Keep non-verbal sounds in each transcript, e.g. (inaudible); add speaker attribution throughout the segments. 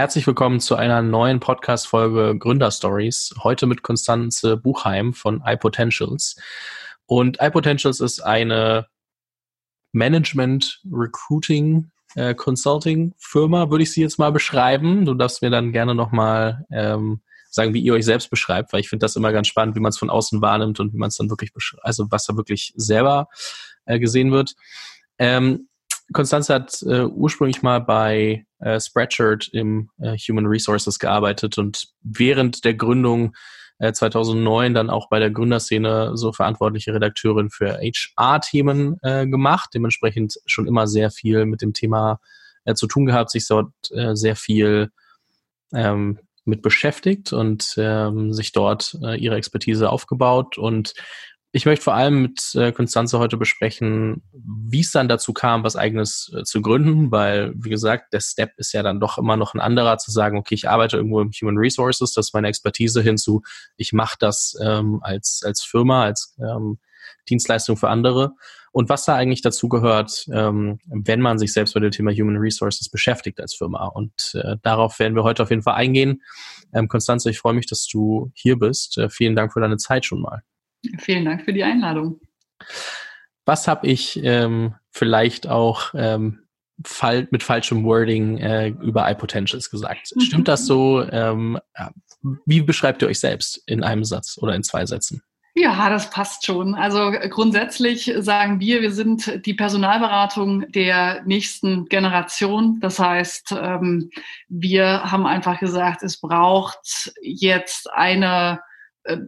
Speaker 1: Herzlich willkommen zu einer neuen Podcast-Folge Gründerstories. Heute mit Konstanze Buchheim von iPotentials. Und iPotentials ist eine Management Recruiting äh, Consulting Firma, würde ich sie jetzt mal beschreiben. Du darfst mir dann gerne nochmal ähm, sagen, wie ihr euch selbst beschreibt, weil ich finde das immer ganz spannend, wie man es von außen wahrnimmt und wie man es dann wirklich, also was da wirklich selber äh, gesehen wird. Ähm, Konstanze hat äh, ursprünglich mal bei äh, Spreadshirt im äh, Human Resources gearbeitet und während der Gründung äh, 2009 dann auch bei der Gründerszene so verantwortliche Redakteurin für HR-Themen äh, gemacht, dementsprechend schon immer sehr viel mit dem Thema äh, zu tun gehabt, sich dort äh, sehr viel ähm, mit beschäftigt und ähm, sich dort äh, ihre Expertise aufgebaut und ich möchte vor allem mit äh, Konstanze heute besprechen, wie es dann dazu kam, was eigenes äh, zu gründen, weil, wie gesagt, der Step ist ja dann doch immer noch ein anderer, zu sagen, okay, ich arbeite irgendwo im Human Resources, das ist meine Expertise hinzu, ich mache das ähm, als, als Firma, als ähm, Dienstleistung für andere. Und was da eigentlich dazu gehört, ähm, wenn man sich selbst mit dem Thema Human Resources beschäftigt als Firma. Und äh, darauf werden wir heute auf jeden Fall eingehen. Ähm, Konstanze, ich freue mich, dass du hier bist. Äh, vielen Dank für deine Zeit schon mal.
Speaker 2: Vielen Dank für die Einladung.
Speaker 1: Was habe ich ähm, vielleicht auch ähm, fall mit falschem Wording äh, über iPotentials gesagt? Mhm. Stimmt das so? Ähm, wie beschreibt ihr euch selbst in einem Satz oder in zwei Sätzen?
Speaker 2: Ja, das passt schon. Also grundsätzlich sagen wir, wir sind die Personalberatung der nächsten Generation. Das heißt, ähm, wir haben einfach gesagt, es braucht jetzt eine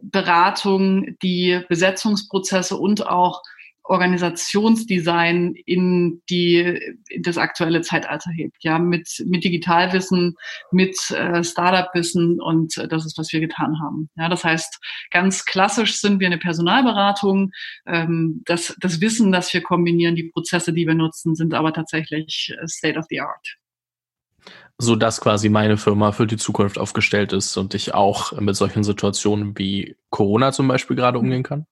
Speaker 2: Beratung, die Besetzungsprozesse und auch Organisationsdesign in die in das aktuelle Zeitalter hebt. Ja, mit mit Digitalwissen, mit äh, Startup-Wissen und äh, das ist was wir getan haben. Ja, das heißt, ganz klassisch sind wir eine Personalberatung. Ähm, das das Wissen, das wir kombinieren, die Prozesse, die wir nutzen, sind aber tatsächlich äh, State of the Art
Speaker 1: so dass quasi meine Firma für die Zukunft aufgestellt ist und ich auch mit solchen Situationen wie Corona zum Beispiel gerade umgehen kann?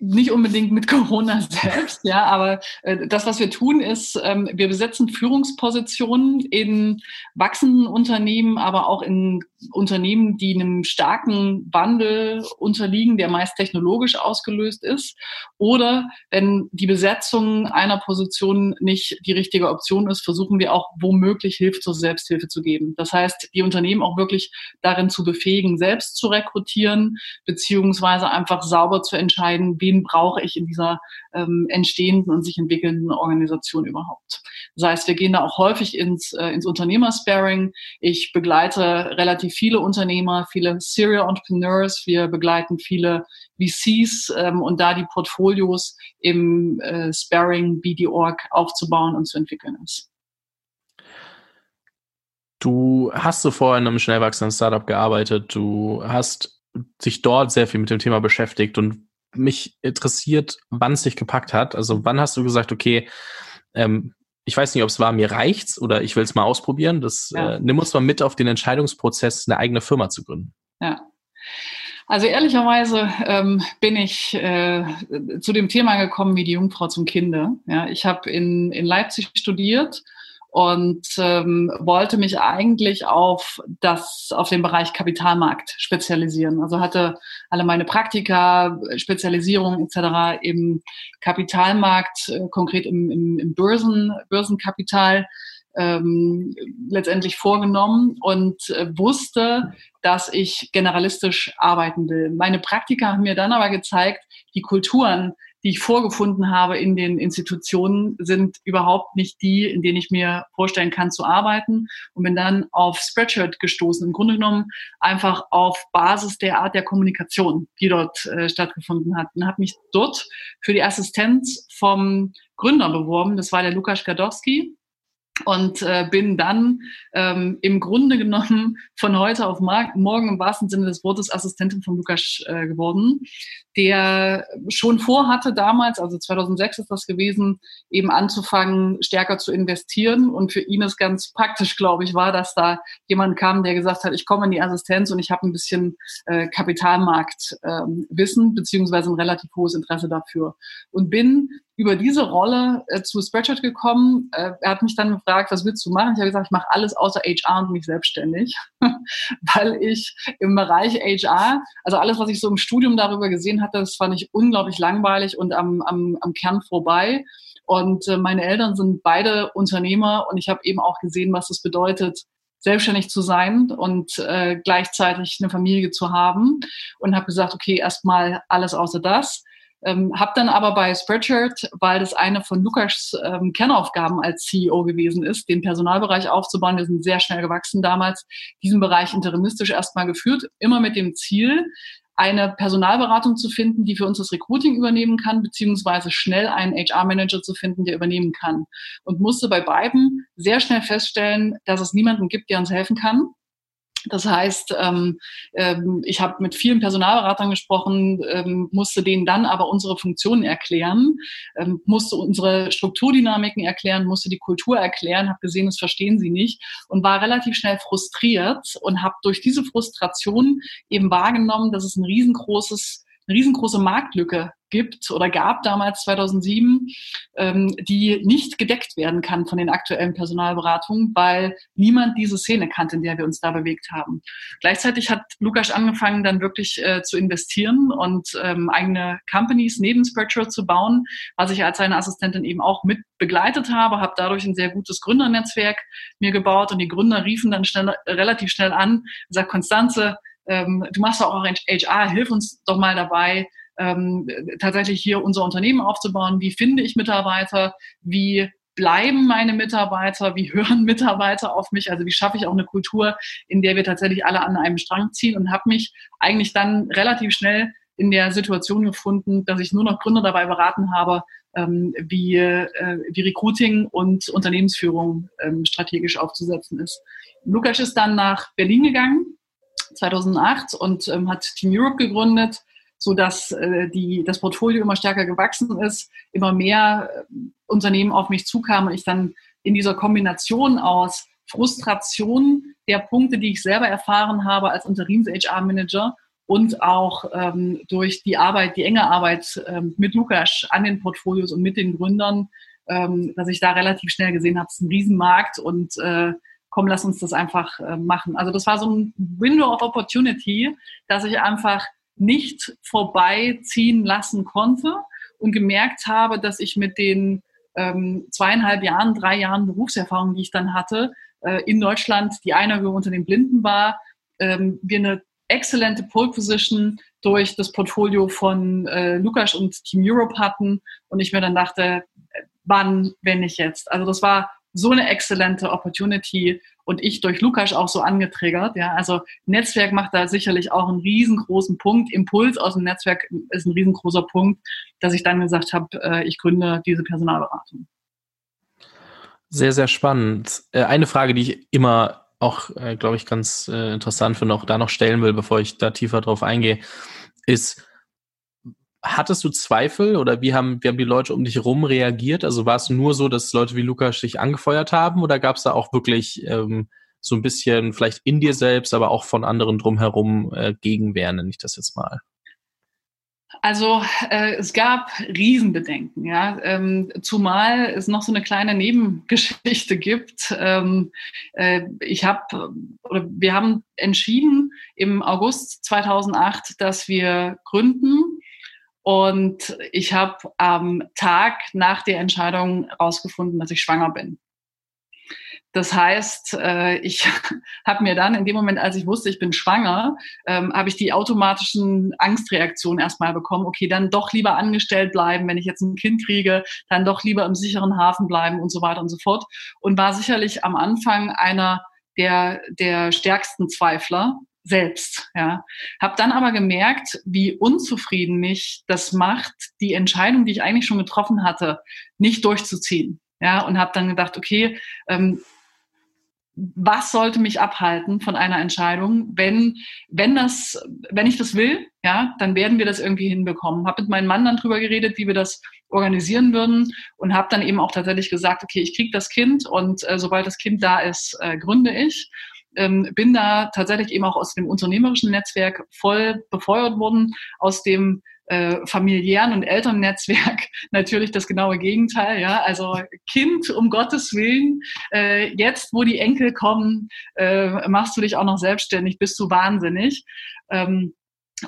Speaker 2: Nicht unbedingt mit Corona (laughs) selbst, ja, aber äh, das, was wir tun, ist, ähm, wir besetzen Führungspositionen in wachsenden Unternehmen, aber auch in Unternehmen, die einem starken Wandel unterliegen, der meist technologisch ausgelöst ist. Oder wenn die Besetzung einer Position nicht die richtige Option ist, versuchen wir auch womöglich Hilfe zur Selbsthilfe zu geben. Das heißt, die Unternehmen auch wirklich darin zu befähigen, selbst zu rekrutieren, beziehungsweise einfach sauber zu entscheiden, wen brauche ich in dieser ähm, entstehenden und sich entwickelnden Organisation überhaupt. Das heißt, wir gehen da auch häufig ins, äh, ins Unternehmersparing. Ich begleite relativ viele Unternehmer, viele Serial Entrepreneurs. Wir begleiten viele VCs ähm, und da die Portfolios im äh, Sparing BD.org aufzubauen und zu entwickeln ist.
Speaker 1: Du hast zuvor in einem schnell wachsenden Startup gearbeitet. Du hast sich dort sehr viel mit dem Thema beschäftigt und mich interessiert, wann es dich gepackt hat. Also wann hast du gesagt, okay, ähm, ich weiß nicht, ob es war, mir reicht's oder ich will es mal ausprobieren. Das ja. äh, nimm uns mal mit auf den Entscheidungsprozess, eine eigene Firma zu gründen.
Speaker 2: Ja. Also ehrlicherweise ähm, bin ich äh, zu dem Thema gekommen wie die Jungfrau zum Kinde. Ja, ich habe in, in Leipzig studiert und ähm, wollte mich eigentlich auf das auf den Bereich Kapitalmarkt spezialisieren. Also hatte alle meine Praktika, Spezialisierung etc. im Kapitalmarkt, äh, konkret im, im, im Börsen, Börsenkapital ähm, letztendlich vorgenommen und äh, wusste, dass ich generalistisch arbeiten will. Meine Praktika haben mir dann aber gezeigt, die Kulturen, die ich vorgefunden habe in den Institutionen, sind überhaupt nicht die, in denen ich mir vorstellen kann zu arbeiten und bin dann auf Spreadshirt gestoßen. Im Grunde genommen einfach auf Basis der Art der Kommunikation, die dort äh, stattgefunden hat. Und habe mich dort für die Assistenz vom Gründer beworben. Das war der Lukas Gadowski und äh, bin dann ähm, im Grunde genommen von heute auf morgen im wahrsten Sinne des Wortes Assistentin von Lukas äh, geworden, der schon vorhatte damals, also 2006 ist das gewesen, eben anzufangen, stärker zu investieren. Und für ihn ist ganz praktisch, glaube ich, war, dass da jemand kam, der gesagt hat, ich komme in die Assistenz und ich habe ein bisschen äh, Kapitalmarktwissen ähm, beziehungsweise ein relativ hohes Interesse dafür. Und bin über diese Rolle äh, zu Spreadshirt gekommen. Äh, er hat mich dann gefragt, was willst du machen? Ich habe gesagt, ich mache alles außer HR und mich selbstständig, (laughs) weil ich im Bereich HR, also alles, was ich so im Studium darüber gesehen hatte, das fand ich unglaublich langweilig und am, am, am Kern vorbei. Und äh, meine Eltern sind beide Unternehmer und ich habe eben auch gesehen, was es bedeutet, selbstständig zu sein und äh, gleichzeitig eine Familie zu haben und habe gesagt, okay, erstmal alles außer das. Ähm, habe dann aber bei Spreadshirt, weil das eine von Lukas ähm, Kernaufgaben als CEO gewesen ist, den Personalbereich aufzubauen. Wir sind sehr schnell gewachsen damals, diesen Bereich interimistisch erstmal geführt, immer mit dem Ziel, eine Personalberatung zu finden, die für uns das Recruiting übernehmen kann, beziehungsweise schnell einen HR-Manager zu finden, der übernehmen kann. Und musste bei beiden sehr schnell feststellen, dass es niemanden gibt, der uns helfen kann das heißt, ähm, ähm, ich habe mit vielen Personalberatern gesprochen, ähm, musste denen dann aber unsere Funktionen erklären, ähm, musste unsere Strukturdynamiken erklären, musste die Kultur erklären, habe gesehen, das verstehen sie nicht und war relativ schnell frustriert und habe durch diese Frustration eben wahrgenommen, dass es ein riesengroßes riesengroße Marktlücke gibt oder gab damals 2007, ähm, die nicht gedeckt werden kann von den aktuellen Personalberatungen, weil niemand diese Szene kannte, in der wir uns da bewegt haben. Gleichzeitig hat Lukas angefangen, dann wirklich äh, zu investieren und ähm, eigene Companies neben Spreadshirt zu bauen, was ich als seine Assistentin eben auch mit begleitet habe, habe dadurch ein sehr gutes Gründernetzwerk mir gebaut und die Gründer riefen dann schnell, relativ schnell an, sagt Konstanze, ähm, du machst auch HR, hilf uns doch mal dabei, ähm, tatsächlich hier unser Unternehmen aufzubauen. Wie finde ich Mitarbeiter? Wie bleiben meine Mitarbeiter? Wie (laughs) hören Mitarbeiter auf mich? Also wie schaffe ich auch eine Kultur, in der wir tatsächlich alle an einem Strang ziehen und habe mich eigentlich dann relativ schnell in der Situation gefunden, dass ich nur noch Gründer dabei beraten habe, ähm, wie, äh, wie Recruiting und Unternehmensführung ähm, strategisch aufzusetzen ist. Lukas ist dann nach Berlin gegangen 2008 und ähm, hat Team Europe gegründet, so dass äh, die, das Portfolio immer stärker gewachsen ist, immer mehr äh, Unternehmen auf mich zukamen und ich dann in dieser Kombination aus Frustration der Punkte, die ich selber erfahren habe als Interims-HR-Manager und auch ähm, durch die Arbeit, die enge Arbeit ähm, mit Lukas an den Portfolios und mit den Gründern, ähm, dass ich da relativ schnell gesehen habe, es ist ein Riesenmarkt und äh, komm, lass uns das einfach äh, machen. Also das war so ein Window of Opportunity, dass ich einfach nicht vorbeiziehen lassen konnte und gemerkt habe, dass ich mit den ähm, zweieinhalb Jahren, drei Jahren Berufserfahrung, die ich dann hatte, äh, in Deutschland die Einäugige unter den Blinden war, ähm, wir eine exzellente Pole Position durch das Portfolio von äh, Lukas und Team Europe hatten und ich mir dann dachte, äh, wann, wenn nicht jetzt? Also das war so eine exzellente Opportunity und ich durch Lukas auch so angetriggert. Ja, also Netzwerk macht da sicherlich auch einen riesengroßen Punkt. Impuls aus dem Netzwerk ist ein riesengroßer Punkt, dass ich dann gesagt habe, äh, ich gründe diese Personalberatung.
Speaker 1: Sehr, sehr spannend. Äh, eine Frage, die ich immer auch, äh, glaube ich, ganz interessant finde, auch da noch stellen will, bevor ich da tiefer drauf eingehe, ist, hattest du Zweifel oder wie haben, wie haben die Leute um dich herum reagiert? Also war es nur so, dass Leute wie Lukas dich angefeuert haben oder gab es da auch wirklich ähm, so ein bisschen vielleicht in dir selbst, aber auch von anderen drumherum äh, Gegenwehr, nenne ich das jetzt mal?
Speaker 2: Also äh, es gab Riesenbedenken, ja. Ähm, zumal es noch so eine kleine Nebengeschichte gibt. Ähm, äh, ich habe oder wir haben entschieden im August 2008, dass wir gründen und ich habe am Tag nach der Entscheidung herausgefunden, dass ich schwanger bin. Das heißt, äh, ich (laughs) habe mir dann in dem Moment, als ich wusste, ich bin schwanger, ähm, habe ich die automatischen Angstreaktionen erstmal bekommen. Okay, dann doch lieber angestellt bleiben, wenn ich jetzt ein Kind kriege, dann doch lieber im sicheren Hafen bleiben und so weiter und so fort. Und war sicherlich am Anfang einer der, der stärksten Zweifler, selbst. Ja. Habe dann aber gemerkt, wie unzufrieden mich das macht, die Entscheidung, die ich eigentlich schon getroffen hatte, nicht durchzuziehen. Ja, und habe dann gedacht, okay, ähm, was sollte mich abhalten von einer Entscheidung? Wenn, wenn das, wenn ich das will, ja, dann werden wir das irgendwie hinbekommen. Habe mit meinem Mann dann drüber geredet, wie wir das organisieren würden und habe dann eben auch tatsächlich gesagt, okay, ich kriege das Kind und äh, sobald das Kind da ist, äh, gründe ich. Ähm, bin da tatsächlich eben auch aus dem unternehmerischen Netzwerk voll befeuert worden, aus dem äh, familiären und Elternnetzwerk (laughs) natürlich das genaue Gegenteil. Ja, also Kind um Gottes willen. Äh, jetzt, wo die Enkel kommen, äh, machst du dich auch noch selbstständig, bist du wahnsinnig. Ähm,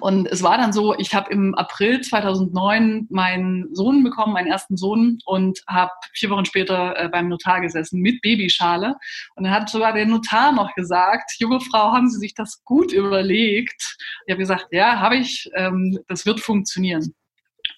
Speaker 2: und es war dann so, ich habe im April 2009 meinen Sohn bekommen, meinen ersten Sohn, und habe vier Wochen später äh, beim Notar gesessen mit Babyschale. Und dann hat sogar der Notar noch gesagt, junge Frau, haben Sie sich das gut überlegt? Ich habe gesagt, ja, habe ich, ähm, das wird funktionieren.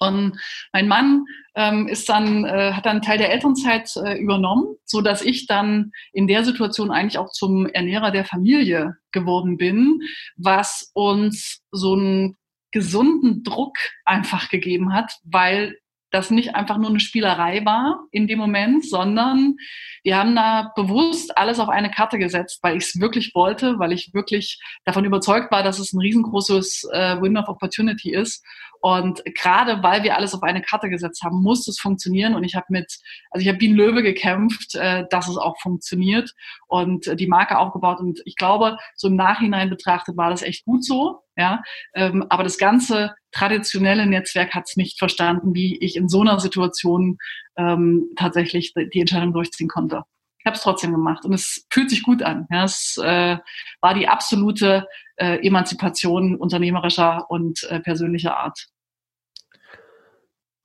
Speaker 2: Und mein Mann ähm, ist dann, äh, hat dann einen Teil der Elternzeit äh, übernommen, so dass ich dann in der Situation eigentlich auch zum Ernährer der Familie geworden bin, was uns so einen gesunden Druck einfach gegeben hat, weil das nicht einfach nur eine Spielerei war in dem Moment, sondern wir haben da bewusst alles auf eine Karte gesetzt, weil ich es wirklich wollte, weil ich wirklich davon überzeugt war, dass es ein riesengroßes äh, Win of Opportunity ist. Und gerade weil wir alles auf eine Karte gesetzt haben, muss es funktionieren. Und ich habe mit, also ich habe wie ein Löwe gekämpft, äh, dass es auch funktioniert und äh, die Marke aufgebaut. Und ich glaube, so im Nachhinein betrachtet war das echt gut so. Ja, ähm, aber das ganze traditionelle Netzwerk hat es nicht verstanden, wie ich in so einer Situation ähm, tatsächlich die Entscheidung durchziehen konnte. Ich habe es trotzdem gemacht und es fühlt sich gut an. Ja, es äh, war die absolute äh, Emanzipation unternehmerischer und äh, persönlicher Art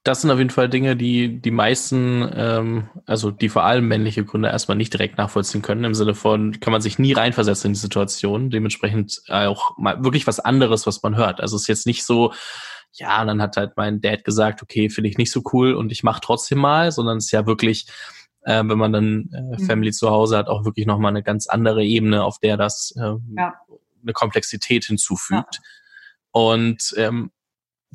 Speaker 1: das sind auf jeden Fall Dinge, die die meisten, ähm, also die vor allem männliche Gründer erstmal nicht direkt nachvollziehen können. Im Sinne von, kann man sich nie reinversetzen in die Situation. Dementsprechend auch mal wirklich was anderes, was man hört. Also es ist jetzt nicht so, ja, dann hat halt mein Dad gesagt, okay, finde ich nicht so cool und ich mache trotzdem mal, sondern es ist ja wirklich, äh, wenn man dann äh, mhm. Family zu Hause hat, auch wirklich nochmal eine ganz andere Ebene, auf der das äh, ja. eine Komplexität hinzufügt. Ja. Und ähm,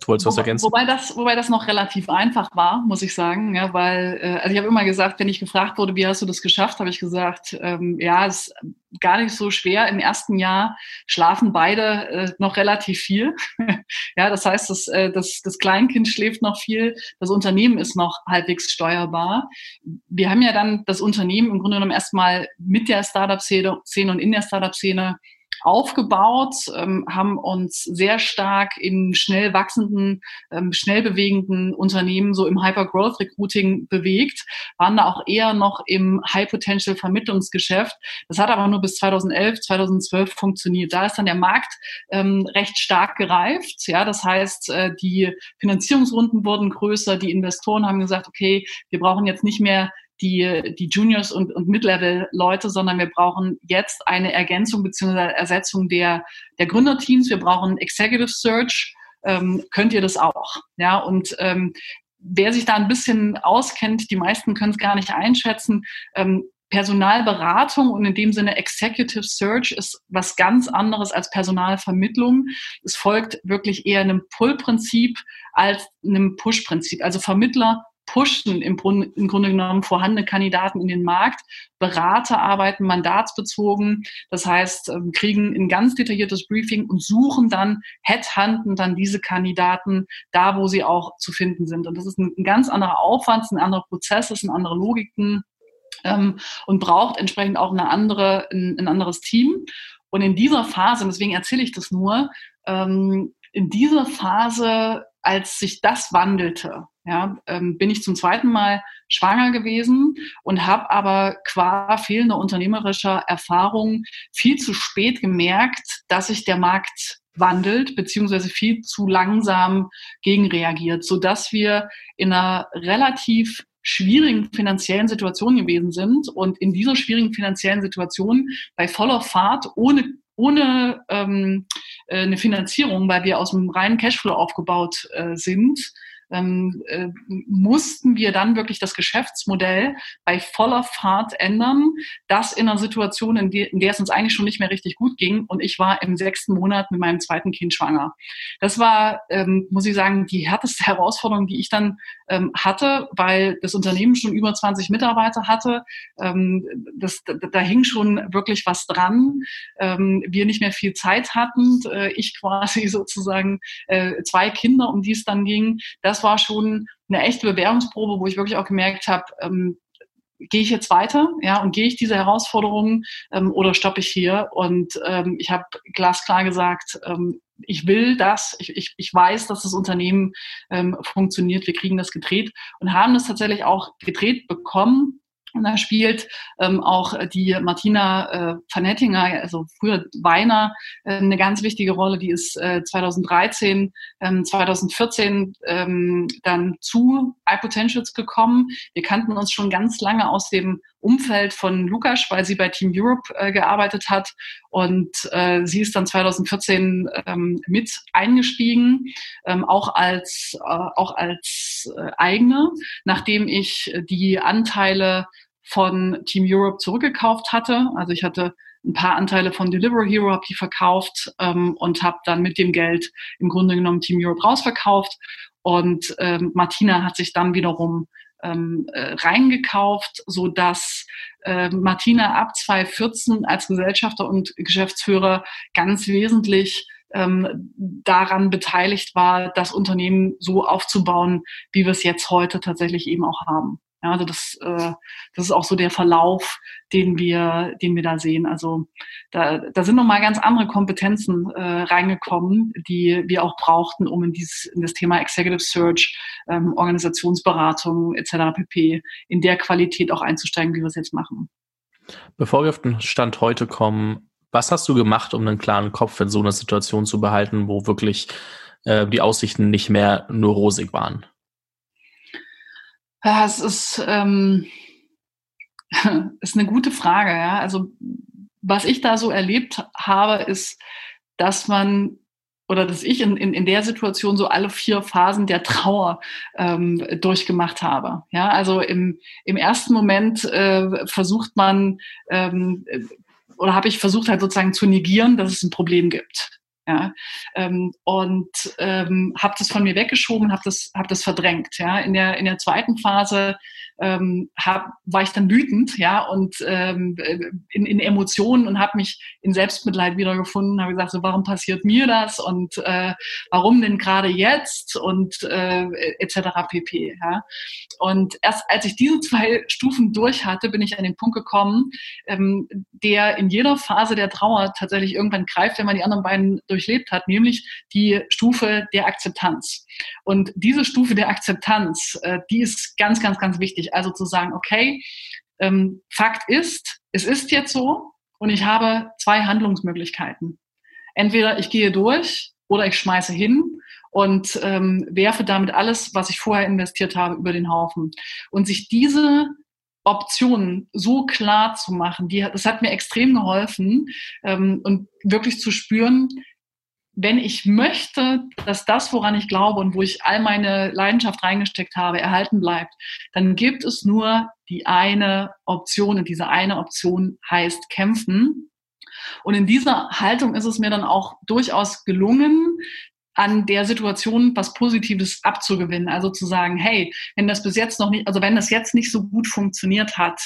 Speaker 2: Du wolltest was ergänzen? Wobei das, wobei das noch relativ einfach war, muss ich sagen. Ja, weil, äh, also ich habe immer gesagt, wenn ich gefragt wurde, wie hast du das geschafft, habe ich gesagt, ähm, ja, es ist gar nicht so schwer. Im ersten Jahr schlafen beide äh, noch relativ viel. (laughs) ja, das heißt, das, äh, das, das Kleinkind schläft noch viel, das Unternehmen ist noch halbwegs steuerbar. Wir haben ja dann das Unternehmen im Grunde genommen erstmal mit der Startup-Szene und in der Startup-Szene aufgebaut, ähm, haben uns sehr stark in schnell wachsenden, ähm, schnell bewegenden Unternehmen so im Hyper-Growth Recruiting bewegt, waren da auch eher noch im High-Potential Vermittlungsgeschäft. Das hat aber nur bis 2011, 2012 funktioniert. Da ist dann der Markt ähm, recht stark gereift. Ja, das heißt, äh, die Finanzierungsrunden wurden größer, die Investoren haben gesagt, okay, wir brauchen jetzt nicht mehr die, die Juniors und, und Mid-Level-Leute, sondern wir brauchen jetzt eine Ergänzung bzw. Ersetzung der, der Gründerteams. Wir brauchen Executive Search. Ähm, könnt ihr das auch? Ja, und ähm, wer sich da ein bisschen auskennt, die meisten können es gar nicht einschätzen. Ähm, Personalberatung und in dem Sinne Executive Search ist was ganz anderes als Personalvermittlung. Es folgt wirklich eher einem Pull-Prinzip als einem Push-Prinzip. Also Vermittler pushen im, Grunde, im Grunde genommen vorhandene Kandidaten in den Markt. Berater arbeiten mandatsbezogen, das heißt, ähm, kriegen ein ganz detailliertes Briefing und suchen dann, headhunten dann diese Kandidaten da, wo sie auch zu finden sind. Und das ist ein, ein ganz anderer Aufwand, ein anderer Prozess, das sind andere Logiken ähm, und braucht entsprechend auch eine andere, ein, ein anderes Team. Und in dieser Phase, und deswegen erzähle ich das nur, ähm, in dieser Phase, als sich das wandelte, ja, ähm, bin ich zum zweiten Mal schwanger gewesen und habe aber qua fehlender unternehmerischer Erfahrung viel zu spät gemerkt, dass sich der Markt wandelt, beziehungsweise viel zu langsam gegenreagiert, sodass wir in einer relativ schwierigen finanziellen Situation gewesen sind und in dieser schwierigen finanziellen Situation bei voller Fahrt ohne ohne ähm, äh, eine Finanzierung, weil wir aus dem reinen Cashflow aufgebaut äh, sind, ähm, äh, mussten wir dann wirklich das Geschäftsmodell bei voller Fahrt ändern. Das in einer Situation, in, die, in der es uns eigentlich schon nicht mehr richtig gut ging. Und ich war im sechsten Monat mit meinem zweiten Kind schwanger. Das war, ähm, muss ich sagen, die härteste (laughs) Herausforderung, die ich dann ähm, hatte, weil das Unternehmen schon über 20 Mitarbeiter hatte. Ähm, das, da, da hing schon wirklich was dran. Ähm, wir nicht mehr viel Zeit hatten. Äh, ich quasi (laughs) sozusagen äh, zwei Kinder, um die es dann ging. Das war schon eine echte Bewährungsprobe, wo ich wirklich auch gemerkt habe, ähm, gehe ich jetzt weiter, ja, und gehe ich diese Herausforderungen ähm, oder stoppe ich hier? Und ähm, ich habe glasklar gesagt, ähm, ich will das, ich, ich, ich weiß, dass das Unternehmen ähm, funktioniert, wir kriegen das gedreht und haben das tatsächlich auch gedreht bekommen und da spielt ähm, auch die Martina äh, Vanettinger, also früher Weiner, äh, eine ganz wichtige Rolle. Die ist äh, 2013, ähm, 2014 ähm, dann zu iPotentials gekommen. Wir kannten uns schon ganz lange aus dem Umfeld von Lukas, weil sie bei Team Europe äh, gearbeitet hat. Und äh, sie ist dann 2014 ähm, mit eingestiegen, ähm, auch als, äh, auch als äh, eigene, nachdem ich die Anteile von Team Europe zurückgekauft hatte. Also ich hatte ein paar Anteile von Deliver Hero, habe die verkauft ähm, und habe dann mit dem Geld im Grunde genommen Team Europe rausverkauft. Und ähm, Martina hat sich dann wiederum ähm, äh, reingekauft, so dass äh, Martina ab 2014 als Gesellschafter und Geschäftsführer ganz wesentlich ähm, daran beteiligt war, das Unternehmen so aufzubauen, wie wir es jetzt heute tatsächlich eben auch haben. Ja, also das, äh, das ist auch so der Verlauf, den wir, den wir da sehen. Also da, da sind nochmal ganz andere Kompetenzen äh, reingekommen, die wir auch brauchten, um in dieses in das Thema Executive Search, ähm, Organisationsberatung etc. pp. in der Qualität auch einzusteigen, wie wir es jetzt machen.
Speaker 1: Bevor wir auf den Stand heute kommen, was hast du gemacht, um einen klaren Kopf in so einer Situation zu behalten, wo wirklich äh, die Aussichten nicht mehr nur rosig waren?
Speaker 2: Ja, es ist, ähm, (laughs) ist eine gute Frage. Ja? Also was ich da so erlebt habe, ist, dass man oder dass ich in, in, in der Situation so alle vier Phasen der Trauer ähm, durchgemacht habe. Ja, also im, im ersten Moment äh, versucht man ähm, oder habe ich versucht halt sozusagen zu negieren, dass es ein Problem gibt. Ja, ähm, und ähm, habe das von mir weggeschoben, habe das, hab das verdrängt. Ja, in der in der zweiten Phase ähm, hab, war ich dann wütend, ja, und ähm, in, in Emotionen und habe mich in Selbstmitleid wiedergefunden, habe gesagt, so warum passiert mir das und äh, warum denn gerade jetzt und äh, etc. pp. Ja. Und erst als ich diese zwei Stufen durch hatte, bin ich an den Punkt gekommen, ähm, der in jeder Phase der Trauer tatsächlich irgendwann greift, wenn man die anderen beiden durchlebt hat, nämlich die Stufe der Akzeptanz. Und diese Stufe der Akzeptanz, äh, die ist ganz, ganz, ganz wichtig. Also zu sagen, okay, ähm, Fakt ist, es ist jetzt so und ich habe zwei Handlungsmöglichkeiten. Entweder ich gehe durch oder ich schmeiße hin und ähm, werfe damit alles, was ich vorher investiert habe, über den Haufen. Und sich diese Optionen so klar zu machen, die, das hat mir extrem geholfen ähm, und wirklich zu spüren, wenn ich möchte, dass das, woran ich glaube und wo ich all meine Leidenschaft reingesteckt habe, erhalten bleibt, dann gibt es nur die eine Option und diese eine Option heißt kämpfen. Und in dieser Haltung ist es mir dann auch durchaus gelungen, an der Situation was Positives abzugewinnen. Also zu sagen, hey, wenn das bis jetzt noch nicht, also wenn das jetzt nicht so gut funktioniert hat,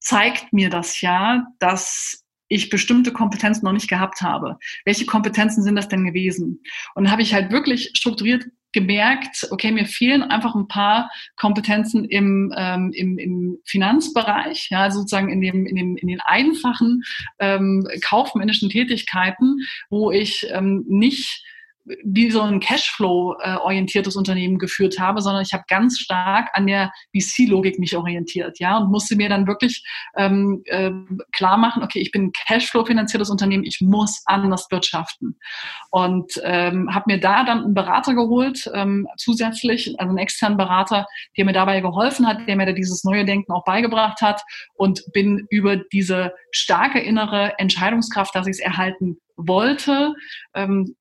Speaker 2: zeigt mir das ja, dass ich bestimmte Kompetenzen noch nicht gehabt habe. Welche Kompetenzen sind das denn gewesen? Und habe ich halt wirklich strukturiert gemerkt, okay, mir fehlen einfach ein paar Kompetenzen im, ähm, im, im Finanzbereich, ja, sozusagen in, dem, in, dem, in den einfachen ähm, kaufmännischen Tätigkeiten, wo ich ähm, nicht wie so ein Cashflow-orientiertes Unternehmen geführt habe, sondern ich habe ganz stark an der VC-Logik mich orientiert, ja, und musste mir dann wirklich ähm, äh, klar machen, okay, ich bin ein Cashflow-finanziertes Unternehmen, ich muss anders wirtschaften. Und ähm, habe mir da dann einen Berater geholt, ähm, zusätzlich, also einen externen Berater, der mir dabei geholfen hat, der mir da dieses neue Denken auch beigebracht hat und bin über diese starke innere Entscheidungskraft, dass ich es erhalten wollte, ähm,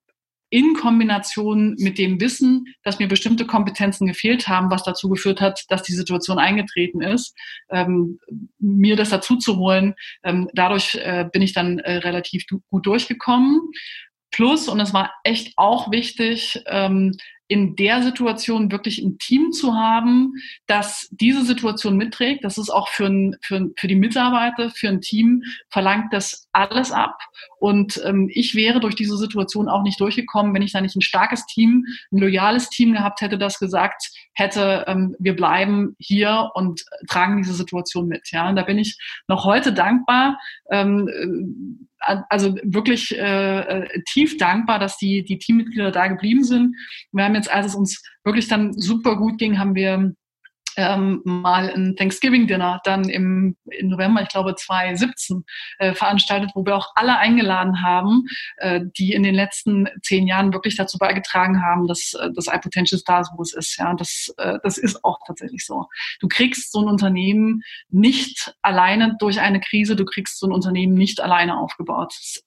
Speaker 2: in Kombination mit dem Wissen, dass mir bestimmte Kompetenzen gefehlt haben, was dazu geführt hat, dass die Situation eingetreten ist, ähm, mir das dazu zu holen. Ähm, dadurch äh, bin ich dann äh, relativ gut durchgekommen. Plus, und es war echt auch wichtig, ähm, in der Situation wirklich ein Team zu haben, das diese Situation mitträgt. Das ist auch für, ein, für, für die Mitarbeiter, für ein Team verlangt das alles ab. Und ähm, ich wäre durch diese Situation auch nicht durchgekommen, wenn ich da nicht ein starkes Team, ein loyales Team gehabt hätte, das gesagt hätte, ähm, wir bleiben hier und tragen diese Situation mit. Ja, und da bin ich noch heute dankbar. Ähm, also wirklich äh, äh, tief dankbar, dass die, die Teammitglieder da geblieben sind. Wir haben jetzt, als es uns wirklich dann super gut ging, haben wir ähm, mal ein Thanksgiving-Dinner dann im, im November, ich glaube 2017, äh, veranstaltet, wo wir auch alle eingeladen haben, äh, die in den letzten zehn Jahren wirklich dazu beigetragen haben, dass äh, das iPotential Stars, wo es ist. Ja, das, äh, das ist auch tatsächlich so. Du kriegst so ein Unternehmen nicht alleine durch eine Krise, du kriegst so ein Unternehmen nicht alleine aufgebaut. Das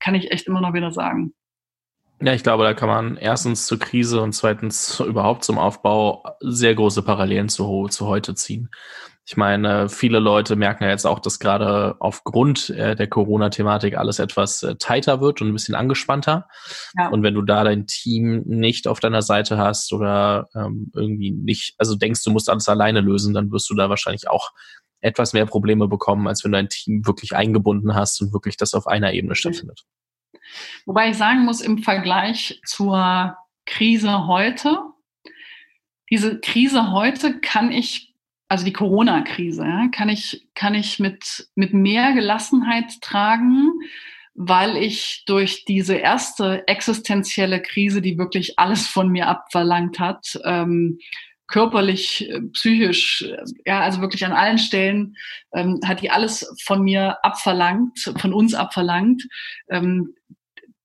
Speaker 2: kann ich echt immer noch wieder sagen.
Speaker 1: Ja, ich glaube, da kann man erstens zur Krise und zweitens überhaupt zum Aufbau sehr große Parallelen zu, zu heute ziehen. Ich meine, viele Leute merken ja jetzt auch, dass gerade aufgrund äh, der Corona-Thematik alles etwas äh, tighter wird und ein bisschen angespannter. Ja. Und wenn du da dein Team nicht auf deiner Seite hast oder ähm, irgendwie nicht, also denkst, du musst alles alleine lösen, dann wirst du da wahrscheinlich auch etwas mehr Probleme bekommen, als wenn du dein Team wirklich eingebunden hast und wirklich das auf einer Ebene stattfindet.
Speaker 2: Wobei ich sagen muss, im Vergleich zur Krise heute, diese Krise heute kann ich, also die Corona-Krise, ja, kann ich, kann ich mit, mit mehr Gelassenheit tragen, weil ich durch diese erste existenzielle Krise, die wirklich alles von mir abverlangt hat, ähm, körperlich, äh, psychisch, ja, also wirklich an allen Stellen ähm, hat die alles von mir abverlangt, von uns abverlangt. Ähm,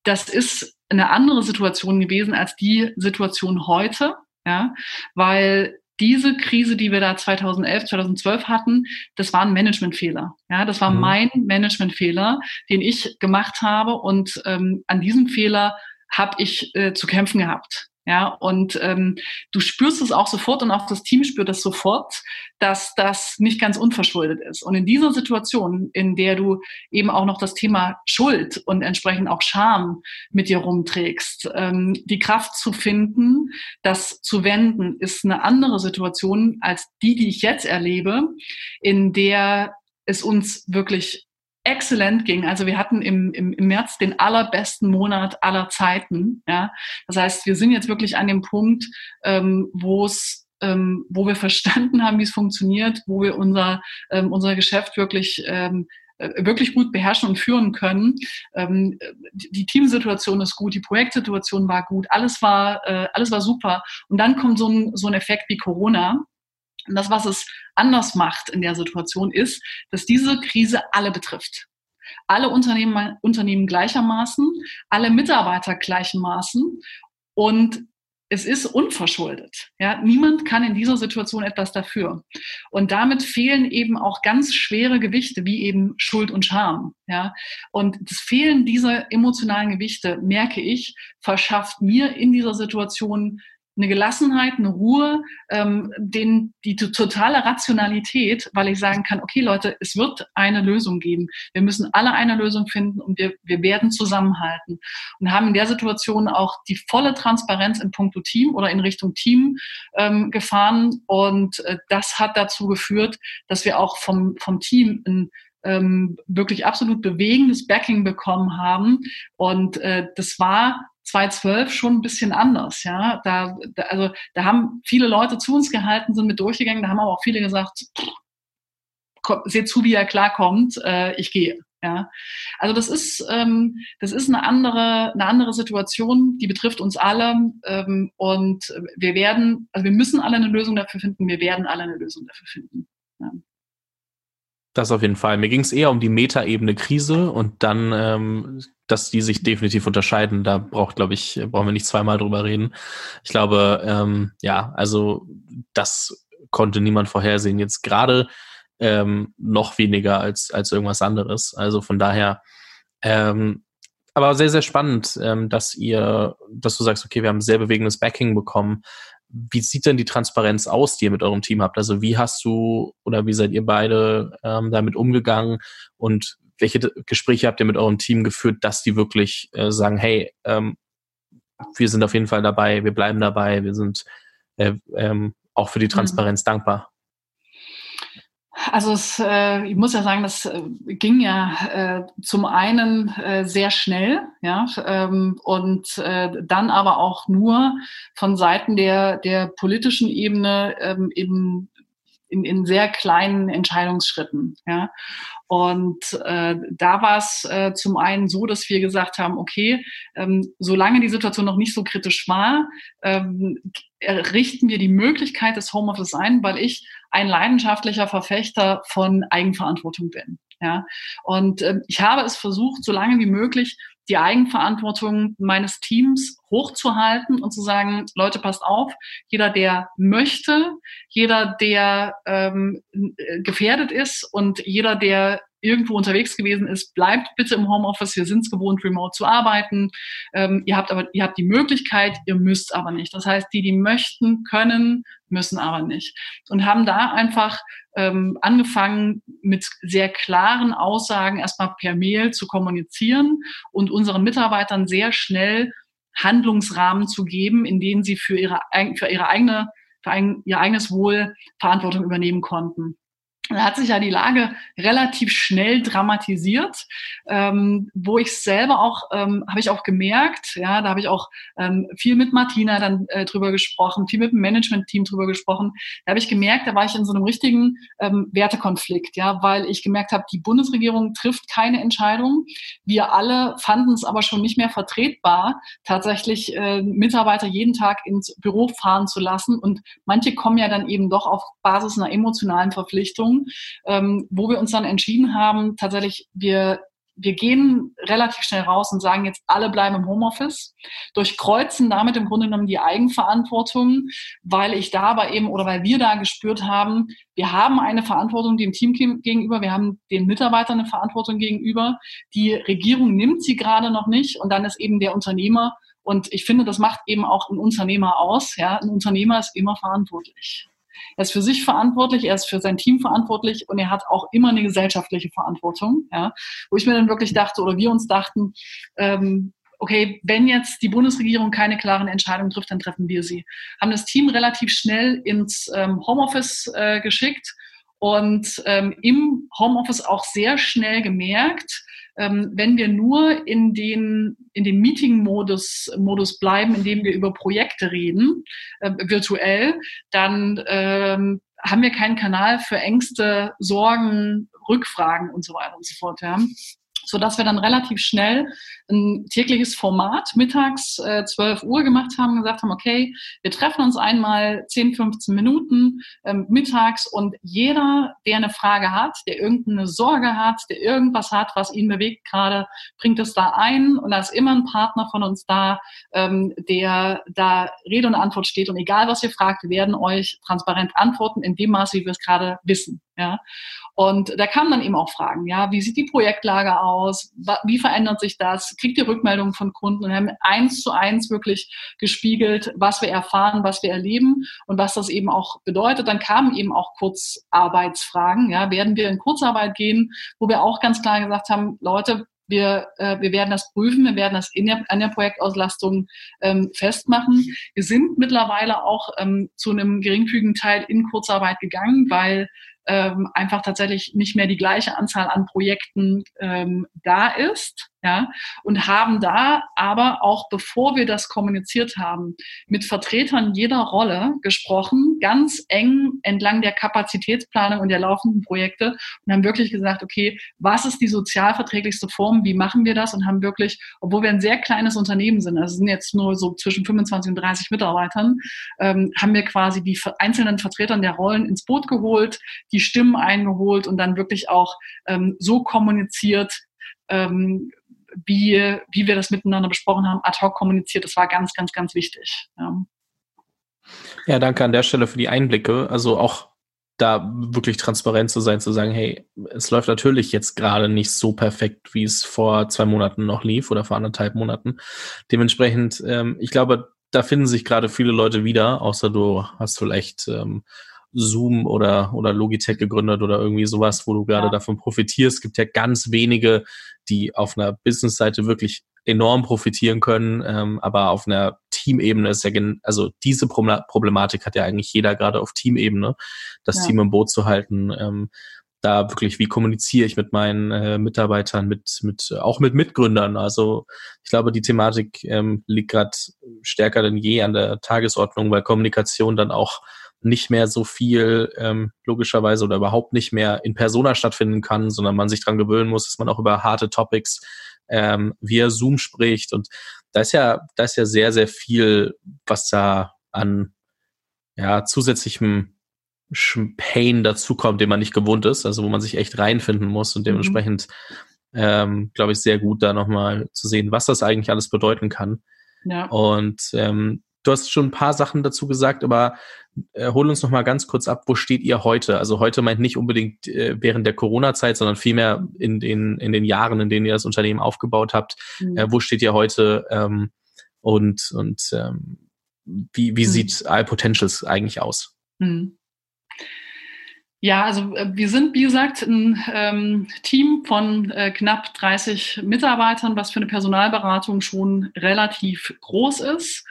Speaker 2: das ist eine andere Situation gewesen als die Situation heute, ja, weil diese Krise, die wir da 2011, 2012 hatten, das war ein Managementfehler. Ja, das war mhm. mein Managementfehler, den ich gemacht habe und ähm, an diesem Fehler habe ich äh, zu kämpfen gehabt. Ja, und ähm, du spürst es auch sofort und auch das Team spürt es sofort, dass das nicht ganz unverschuldet ist. Und in dieser Situation, in der du eben auch noch das Thema Schuld und entsprechend auch Scham mit dir rumträgst, ähm, die Kraft zu finden, das zu wenden, ist eine andere Situation als die, die ich jetzt erlebe, in der es uns wirklich exzellent ging. Also wir hatten im, im, im März den allerbesten Monat aller Zeiten. Ja? Das heißt, wir sind jetzt wirklich an dem Punkt, ähm, wo es ähm, wo wir (laughs) verstanden haben, wie es funktioniert, wo wir unser, ähm, unser Geschäft wirklich ähm, äh, wirklich gut beherrschen und führen können. Ähm, die Teamsituation ist gut, die Projektsituation war gut, alles war, äh, alles war super. Und dann kommt so ein, so ein Effekt wie Corona, und das, was es anders macht in der Situation, ist, dass diese Krise alle betrifft. Alle Unternehmen, Unternehmen gleichermaßen, alle Mitarbeiter gleichermaßen und es ist unverschuldet. Ja, niemand kann in dieser Situation etwas dafür. Und damit fehlen eben auch ganz schwere Gewichte, wie eben Schuld und Scham. Ja, und das Fehlen dieser emotionalen Gewichte, merke ich, verschafft mir in dieser Situation eine Gelassenheit, eine Ruhe, ähm, den, die totale Rationalität, weil ich sagen kann, okay Leute, es wird eine Lösung geben. Wir müssen alle eine Lösung finden und wir, wir werden zusammenhalten. Und haben in der Situation auch die volle Transparenz in puncto Team oder in Richtung Team ähm, gefahren. Und äh, das hat dazu geführt, dass wir auch vom, vom Team ein ähm, wirklich absolut bewegendes Backing bekommen haben. Und äh, das war 2012 schon ein bisschen anders, ja. Da, da, also da haben viele Leute zu uns gehalten, sind mit durchgegangen, da haben aber auch viele gesagt, komm, seht zu, wie er klarkommt, äh, ich gehe. Ja, also das ist ähm, das ist eine andere eine andere Situation, die betrifft uns alle ähm, und wir werden also wir müssen alle eine Lösung dafür finden, wir werden alle eine Lösung dafür finden. Ja.
Speaker 1: Das auf jeden Fall. Mir ging es eher um die Metaebene Krise und dann, ähm, dass die sich definitiv unterscheiden. Da braucht, glaube ich, brauchen wir nicht zweimal drüber reden. Ich glaube, ähm, ja, also das konnte niemand vorhersehen. Jetzt gerade ähm, noch weniger als als irgendwas anderes. Also von daher. Ähm, aber sehr, sehr spannend, ähm, dass ihr, dass du sagst, okay, wir haben sehr bewegendes Backing bekommen wie sieht denn die Transparenz aus, die ihr mit eurem Team habt? Also wie hast du oder wie seid ihr beide ähm, damit umgegangen und welche Gespräche habt ihr mit eurem Team geführt, dass die wirklich äh, sagen, hey, ähm, wir sind auf jeden Fall dabei, wir bleiben dabei, wir sind äh, ähm, auch für die mhm. Transparenz mhm. dankbar?
Speaker 2: Also es, äh, ich muss ja sagen, das äh, ging ja äh, zum einen äh, sehr schnell, ja, ähm, und äh, dann aber auch nur von Seiten der der politischen Ebene ähm, in, in, in sehr kleinen Entscheidungsschritten, ja. Und äh, da war es äh, zum einen so, dass wir gesagt haben, okay, ähm, solange die Situation noch nicht so kritisch war, ähm, richten wir die Möglichkeit des Homeoffice ein, weil ich ein leidenschaftlicher Verfechter von Eigenverantwortung bin. Ja, und äh, ich habe es versucht, so lange wie möglich die Eigenverantwortung meines Teams hochzuhalten und zu sagen, Leute, passt auf, jeder, der möchte, jeder, der ähm, gefährdet ist und jeder, der irgendwo unterwegs gewesen ist, bleibt bitte im Homeoffice. Wir sind es gewohnt, remote zu arbeiten. Ähm, ihr habt aber, ihr habt die Möglichkeit, ihr müsst aber nicht. Das heißt, die, die möchten, können, müssen aber nicht. Und haben da einfach ähm, angefangen, mit sehr klaren Aussagen erstmal per Mail zu kommunizieren und unseren Mitarbeitern sehr schnell Handlungsrahmen zu geben, in denen sie für ihre, für ihre eigene, für ein, ihr eigenes Wohl Verantwortung übernehmen konnten. Da hat sich ja die Lage relativ schnell dramatisiert, ähm, wo ich selber auch, ähm, habe ich auch gemerkt, ja, da habe ich auch ähm, viel mit Martina dann äh, drüber gesprochen, viel mit dem Management-Team drüber gesprochen. Da habe ich gemerkt, da war ich in so einem richtigen ähm, Wertekonflikt, ja, weil ich gemerkt habe, die Bundesregierung trifft keine Entscheidung. Wir alle fanden es aber schon nicht mehr vertretbar, tatsächlich äh, Mitarbeiter jeden Tag ins Büro fahren zu lassen. Und manche kommen ja dann eben doch auf Basis einer emotionalen Verpflichtung ähm, wo wir uns dann entschieden haben, tatsächlich, wir wir gehen relativ schnell raus und sagen jetzt, alle bleiben im Homeoffice, durchkreuzen damit im Grunde genommen die Eigenverantwortung, weil ich da aber eben oder weil wir da gespürt haben, wir haben eine Verantwortung dem Team gegenüber, wir haben den Mitarbeitern eine Verantwortung gegenüber, die Regierung nimmt sie gerade noch nicht und dann ist eben der Unternehmer und ich finde, das macht eben auch ein Unternehmer aus, ja, ein Unternehmer ist immer verantwortlich. Er ist für sich verantwortlich, er ist für sein Team verantwortlich und er hat auch immer eine gesellschaftliche Verantwortung. Ja, wo ich mir dann wirklich dachte oder wir uns dachten, ähm, okay, wenn jetzt die Bundesregierung keine klaren Entscheidungen trifft, dann treffen wir sie. Haben das Team relativ schnell ins ähm, Homeoffice äh, geschickt und ähm, im Homeoffice auch sehr schnell gemerkt, ähm, wenn wir nur in den, in dem Meeting-Modus Modus bleiben, in dem wir über Projekte reden, äh, virtuell, dann ähm, haben wir keinen Kanal für Ängste, Sorgen, Rückfragen und so weiter und so fort. Ja so dass wir dann relativ schnell ein tägliches Format mittags äh, 12 Uhr gemacht haben, gesagt haben, okay, wir treffen uns einmal 10, 15 Minuten ähm, mittags und jeder, der eine Frage hat, der irgendeine Sorge hat, der irgendwas hat, was ihn bewegt gerade, bringt es da ein und da ist immer ein Partner von uns da, ähm, der da Rede und Antwort steht und egal was ihr fragt, wir werden euch transparent antworten in dem Maße, wie wir es gerade wissen. Ja. Und da kamen dann eben auch Fragen, ja, wie sieht die Projektlage aus? Wie verändert sich das? Kriegt ihr Rückmeldungen von Kunden? Und haben eins zu eins wirklich gespiegelt, was wir erfahren, was wir erleben und was das eben auch bedeutet. Dann kamen eben auch Kurzarbeitsfragen, ja, werden wir in Kurzarbeit gehen, wo wir auch ganz klar gesagt haben, Leute, wir, äh, wir werden das prüfen, wir werden das in der, an der Projektauslastung ähm, festmachen. Wir sind mittlerweile auch ähm, zu einem geringfügigen Teil in Kurzarbeit gegangen, weil ähm, einfach tatsächlich nicht mehr die gleiche Anzahl an Projekten ähm, da ist ja, und haben da aber auch bevor wir das kommuniziert haben, mit Vertretern jeder Rolle gesprochen, ganz eng entlang der Kapazitätsplanung und der laufenden Projekte und haben wirklich gesagt, okay, was ist die sozialverträglichste Form, wie machen wir das? Und haben wirklich, obwohl wir ein sehr kleines Unternehmen sind, also sind jetzt nur so zwischen 25 und 30 Mitarbeitern, ähm, haben wir quasi die einzelnen Vertretern der Rollen ins Boot geholt, die Stimmen eingeholt und dann wirklich auch ähm, so kommuniziert, ähm, wie, wie wir das miteinander besprochen haben, ad hoc kommuniziert. Das war ganz, ganz, ganz wichtig. Ja.
Speaker 1: ja, danke an der Stelle für die Einblicke. Also auch da wirklich transparent zu sein, zu sagen, hey, es läuft natürlich jetzt gerade nicht so perfekt, wie es vor zwei Monaten noch lief oder vor anderthalb Monaten. Dementsprechend, ähm, ich glaube, da finden sich gerade viele Leute wieder, außer du hast vielleicht ähm, Zoom oder, oder Logitech gegründet oder irgendwie sowas, wo du gerade ja. davon profitierst. Es gibt ja ganz wenige, die auf einer Business-Seite wirklich enorm profitieren können, ähm, aber auf einer Teamebene ist ja, also diese Problematik hat ja eigentlich jeder gerade auf Teamebene, das ja. Team im Boot zu halten. Ähm, da wirklich, wie kommuniziere ich mit meinen äh, Mitarbeitern, mit, mit, auch mit Mitgründern. Also ich glaube, die Thematik ähm, liegt gerade stärker denn je an der Tagesordnung, weil Kommunikation dann auch nicht mehr so viel ähm, logischerweise oder überhaupt nicht mehr in Persona stattfinden kann, sondern man sich dran gewöhnen muss, dass man auch über harte Topics ähm, via Zoom spricht. Und da ist ja, da ist ja sehr, sehr viel, was da an ja, zusätzlichem Pain dazukommt, den man nicht gewohnt ist, also wo man sich echt reinfinden muss und mhm. dementsprechend mhm. ähm, glaube ich sehr gut da nochmal zu sehen, was das eigentlich alles bedeuten kann. Ja. Und ähm, du hast schon ein paar Sachen dazu gesagt, aber äh, hol uns nochmal ganz kurz ab, wo steht ihr heute? Also heute meint nicht unbedingt äh, während der Corona-Zeit, sondern vielmehr in den, in den Jahren, in denen ihr das Unternehmen aufgebaut habt. Mhm. Äh, wo steht ihr heute ähm, und, und ähm, wie, wie mhm. sieht iPotentials eigentlich aus? Mhm.
Speaker 2: Ja, also äh, wir sind, wie gesagt, ein ähm, Team von äh, knapp 30 Mitarbeitern, was für eine Personalberatung schon relativ groß ist.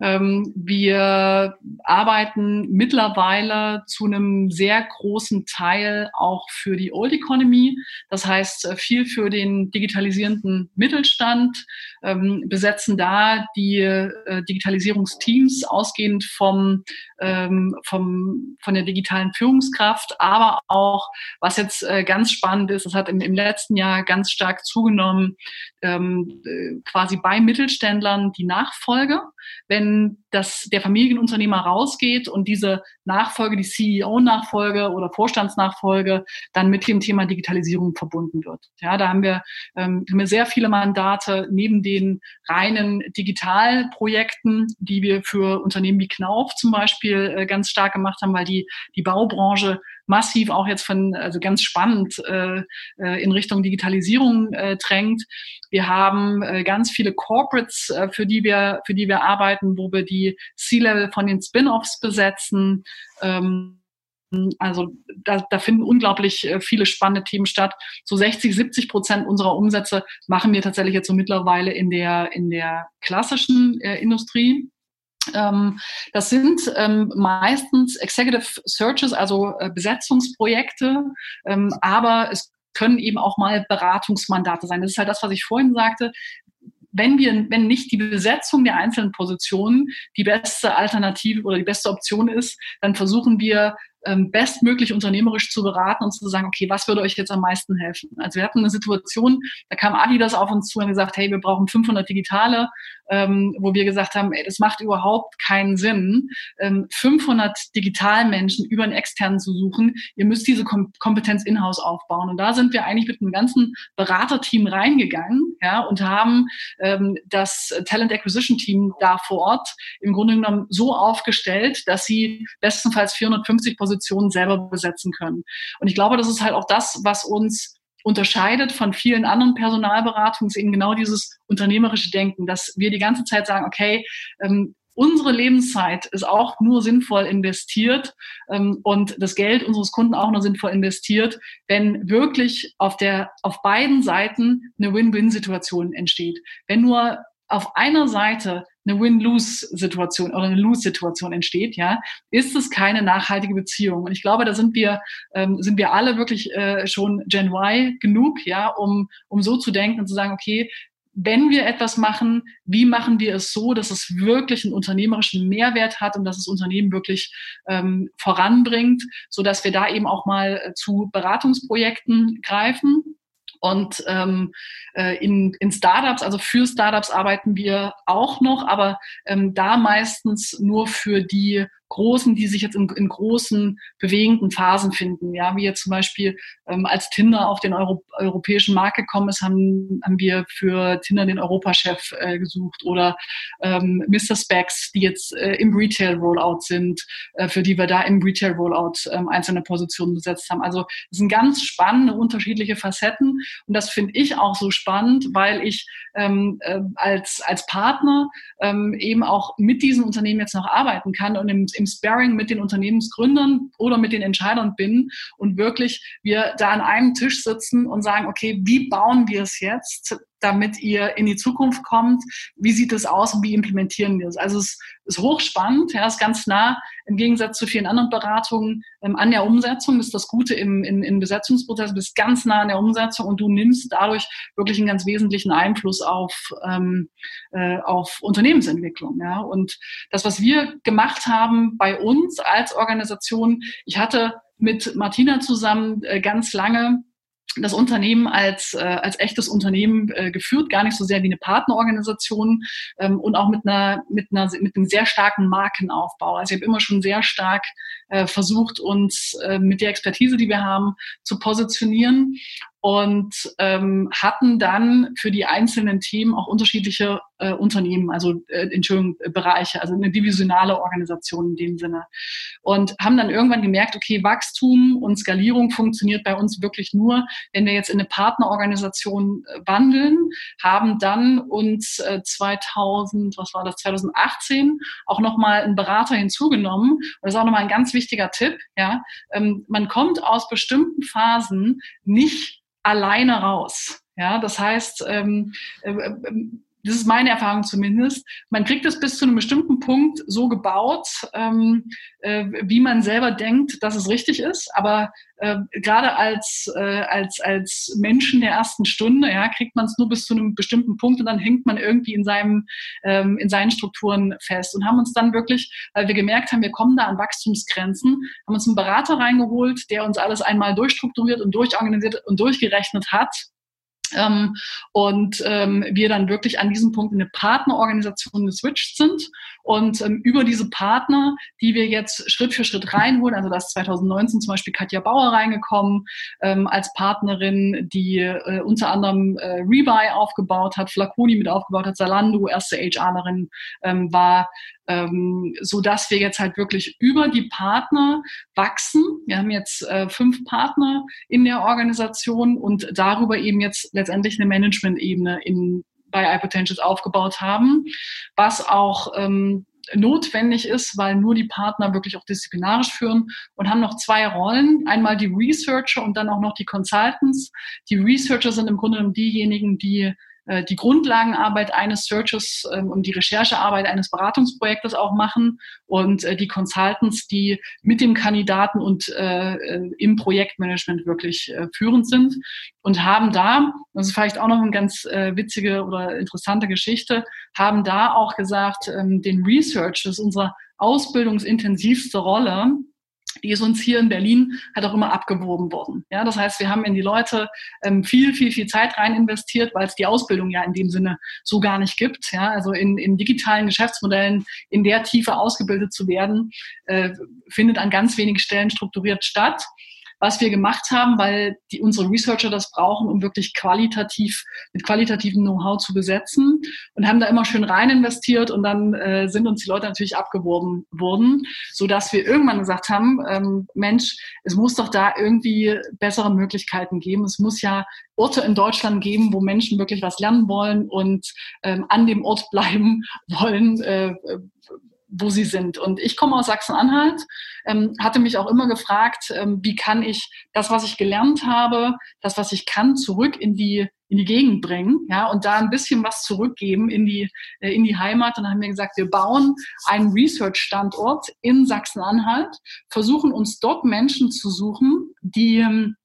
Speaker 2: Ähm, wir arbeiten mittlerweile zu einem sehr großen Teil auch für die Old Economy. Das heißt, äh, viel für den digitalisierenden Mittelstand, ähm, besetzen da die äh, Digitalisierungsteams ausgehend vom, ähm, vom, von der digitalen Führungskraft aber auch, was jetzt äh, ganz spannend ist, das hat im, im letzten Jahr ganz stark zugenommen, ähm, äh, quasi bei Mittelständlern die Nachfolge. Wenn das, der Familienunternehmer rausgeht und diese Nachfolge, die CEO-Nachfolge oder Vorstandsnachfolge dann mit dem Thema Digitalisierung verbunden wird. Ja, da haben wir, ähm, haben wir sehr viele Mandate neben den reinen Digitalprojekten, die wir für Unternehmen wie Knauf zum Beispiel äh, ganz stark gemacht haben, weil die, die Baubranche massiv auch jetzt von, also ganz spannend äh, äh, in Richtung Digitalisierung äh, drängt. Wir haben äh, ganz viele Corporates, äh, für die wir, für die wir arbeiten, wo wir die C-Level von den Spin-offs besetzen. Ähm, also da, da finden unglaublich äh, viele spannende Themen statt. So 60, 70 Prozent unserer Umsätze machen wir tatsächlich jetzt so mittlerweile in der, in der klassischen äh, Industrie. Ähm, das sind ähm, meistens Executive Searches, also äh, Besetzungsprojekte, ähm, aber es können eben auch mal Beratungsmandate sein. Das ist halt das, was ich vorhin sagte wenn wir, wenn nicht die Besetzung der einzelnen Positionen die beste Alternative oder die beste Option ist, dann versuchen wir bestmöglich unternehmerisch zu beraten und zu sagen, okay, was würde euch jetzt am meisten helfen? Also wir hatten eine Situation, da kam Adidas auf uns zu und gesagt, hey, wir brauchen 500 Digitale, ähm, wo wir gesagt haben, ey, das macht überhaupt keinen Sinn, ähm, 500 Digitalmenschen über einen externen zu suchen. Ihr müsst diese Kom Kompetenz in-house aufbauen. Und da sind wir eigentlich mit einem ganzen Beraterteam reingegangen, ja, und haben ähm, das Talent Acquisition Team da vor Ort im Grunde genommen so aufgestellt, dass sie bestenfalls 450 Positionen Positionen selber besetzen können. Und ich glaube, das ist halt auch das, was uns unterscheidet von vielen anderen Personalberatungen, ist eben genau dieses unternehmerische Denken, dass wir die ganze Zeit sagen, okay, ähm, unsere Lebenszeit ist auch nur sinnvoll investiert ähm, und das Geld unseres Kunden auch nur sinnvoll investiert, wenn wirklich auf der auf beiden Seiten eine Win-Win-Situation entsteht. Wenn nur auf einer Seite eine Win-Lose-Situation oder eine Lose-Situation entsteht, ja, ist es keine nachhaltige Beziehung. Und ich glaube, da sind wir, ähm, sind wir alle wirklich äh, schon Gen Y genug, ja, um, um so zu denken und zu sagen, okay, wenn wir etwas machen, wie machen wir es so, dass es wirklich einen unternehmerischen Mehrwert hat und dass es Unternehmen wirklich ähm, voranbringt, so dass wir da eben auch mal äh, zu Beratungsprojekten greifen. Und ähm, äh, in, in Startups, also für Startups arbeiten wir auch noch, aber ähm, da meistens nur für die großen, die sich jetzt in, in großen bewegenden Phasen finden. Ja, wie jetzt zum Beispiel ähm, als Tinder auf den Euro, europäischen Markt gekommen ist, haben, haben wir für Tinder den Europachef äh, gesucht oder ähm, Mr. Specs, die jetzt äh, im Retail Rollout sind, äh, für die wir da im Retail Rollout ähm, einzelne Positionen besetzt haben. Also es sind ganz spannende unterschiedliche Facetten und das finde ich auch so spannend, weil ich ähm, äh, als als Partner ähm, eben auch mit diesen Unternehmen jetzt noch arbeiten kann und im im Sparring mit den Unternehmensgründern oder mit den Entscheidern bin und wirklich wir da an einem Tisch sitzen und sagen, okay, wie bauen wir es jetzt? Damit ihr in die Zukunft kommt. Wie sieht es aus und wie implementieren wir es? Also es ist hochspannend, ja, ist ganz nah im Gegensatz zu vielen anderen Beratungen ähm, an der Umsetzung. Das ist das Gute im, in, im Besetzungsprozess, du bist ganz nah an der Umsetzung und du nimmst dadurch wirklich einen ganz wesentlichen Einfluss auf, ähm, äh, auf Unternehmensentwicklung. Ja. Und das, was wir gemacht haben bei uns als Organisation, ich hatte mit Martina zusammen äh, ganz lange das Unternehmen als, äh, als echtes Unternehmen äh, geführt, gar nicht so sehr wie eine Partnerorganisation ähm, und auch mit einer, mit einer mit einem sehr starken Markenaufbau. Also ich habe immer schon sehr stark äh, versucht, uns äh, mit der Expertise, die wir haben, zu positionieren und ähm, hatten dann für die einzelnen Themen auch unterschiedliche äh, Unternehmen, also äh, Entschuldigung, äh, Bereiche, also eine divisionale Organisation in dem Sinne. Und haben dann irgendwann gemerkt, okay, Wachstum und Skalierung funktioniert bei uns wirklich nur, wenn wir jetzt in eine Partnerorganisation äh, wandeln, haben dann uns äh, 2000, was war das, 2018 auch nochmal einen Berater hinzugenommen. Und das ist auch nochmal ein ganz wichtiger Tipp, ja. Ähm, man kommt aus bestimmten Phasen nicht alleine raus. Ja, das heißt, ähm, äh, äh, das ist meine Erfahrung zumindest. Man kriegt es bis zu einem bestimmten Punkt so gebaut, ähm, äh, wie man selber denkt, dass es richtig ist. Aber äh, gerade als, äh, als, als Menschen der ersten Stunde, ja, kriegt man es nur bis zu einem bestimmten Punkt und dann hängt man irgendwie in seinem, ähm, in seinen Strukturen fest und haben uns dann wirklich, weil wir gemerkt haben, wir kommen da an Wachstumsgrenzen, haben uns einen Berater reingeholt, der uns alles einmal durchstrukturiert und durchorganisiert und durchgerechnet hat ähm, und ähm, wir dann wirklich an diesem Punkt in eine Partnerorganisation geswitcht sind. Und ähm, über diese Partner, die wir jetzt Schritt für Schritt reinholen, also da ist 2019 zum Beispiel Katja Bauer reingekommen ähm, als Partnerin, die äh, unter anderem äh, Rebuy aufgebaut hat, Flaconi mit aufgebaut hat, Zalando erste HRlerin ähm, war, ähm, so dass wir jetzt halt wirklich über die Partner wachsen. Wir haben jetzt äh, fünf Partner in der Organisation und darüber eben jetzt letztendlich eine Management-Ebene in bei iPotentials aufgebaut haben, was auch ähm, notwendig ist, weil nur die Partner wirklich auch disziplinarisch führen und haben noch zwei Rollen. Einmal die Researcher und dann auch noch die Consultants. Die Researcher sind im Grunde genommen diejenigen, die äh, die Grundlagenarbeit eines Searches ähm, und die Recherchearbeit eines Beratungsprojektes auch machen. Und äh, die Consultants, die mit dem Kandidaten und äh, im Projektmanagement wirklich führend sind und haben da, das ist vielleicht auch noch eine ganz witzige oder interessante Geschichte, haben da auch gesagt, ähm, den Research, ist unsere ausbildungsintensivste Rolle, die ist uns hier in Berlin halt auch immer abgewogen worden. Ja, das heißt, wir haben in die Leute ähm, viel, viel, viel Zeit rein investiert, weil es die Ausbildung ja in dem Sinne so gar nicht gibt. Ja, also in, in digitalen Geschäftsmodellen in der Tiefe ausgebildet zu werden, äh, findet an ganz wenigen Stellen strukturiert statt was wir gemacht haben, weil die, unsere Researcher das brauchen, um wirklich qualitativ, mit qualitativem Know-how zu besetzen und haben da immer schön rein investiert und dann äh, sind uns die Leute natürlich abgeworben worden, so dass wir irgendwann gesagt haben, ähm, Mensch, es muss doch da irgendwie bessere Möglichkeiten geben. Es muss ja Orte in Deutschland geben, wo Menschen wirklich was lernen wollen und ähm, an dem Ort (laughs) bleiben wollen, äh, wo sie sind. Und ich komme aus Sachsen-Anhalt, ähm, hatte mich auch immer gefragt, ähm, wie kann ich das, was ich gelernt habe, das, was ich kann, zurück in die in die Gegend bringen, ja, und da ein bisschen was zurückgeben in die äh, in die Heimat. Und dann haben wir gesagt, wir bauen einen Research-Standort in Sachsen-Anhalt, versuchen uns dort Menschen zu suchen, die ähm,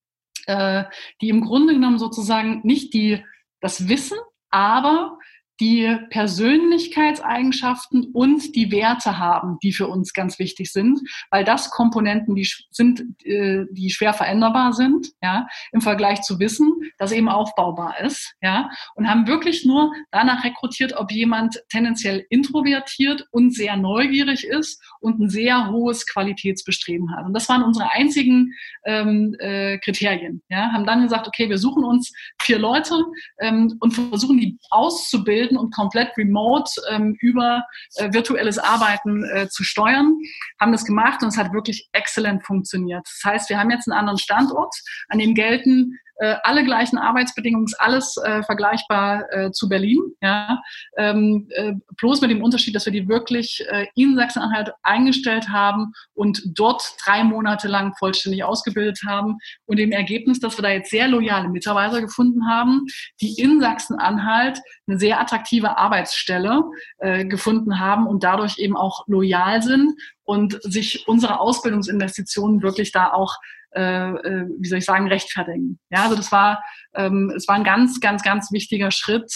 Speaker 2: äh, die im Grunde genommen sozusagen nicht die das Wissen, aber die Persönlichkeitseigenschaften und die Werte haben, die für uns ganz wichtig sind, weil das Komponenten, die sind, äh, die schwer veränderbar sind, ja, im Vergleich zu Wissen, das eben aufbaubar ist, ja, und haben wirklich nur danach rekrutiert, ob jemand tendenziell introvertiert und sehr neugierig ist und ein sehr hohes Qualitätsbestreben hat. Und das waren unsere einzigen ähm, äh, Kriterien, ja, haben dann gesagt, okay, wir suchen uns vier Leute ähm, und versuchen die auszubilden abbilden und komplett remote ähm, über äh, virtuelles Arbeiten äh, zu steuern. Haben das gemacht und es hat wirklich exzellent funktioniert. Das heißt, wir haben jetzt einen anderen Standort, an dem gelten äh, alle gleichen Arbeitsbedingungen, alles äh, vergleichbar äh, zu Berlin. Ja? Ähm, äh, bloß mit dem Unterschied, dass wir die wirklich äh, in Sachsen-Anhalt eingestellt haben und dort drei Monate lang vollständig ausgebildet haben. Und dem Ergebnis, dass wir da jetzt sehr loyale Mitarbeiter gefunden haben, die in Sachsen-Anhalt eine sehr attraktive Arbeitsstelle äh, gefunden haben und dadurch eben auch loyal sind und sich unsere Ausbildungsinvestitionen wirklich da auch äh, äh, wie soll ich sagen, rechtfertigen. Ja, also das war, ähm, es war ein ganz, ganz, ganz wichtiger Schritt,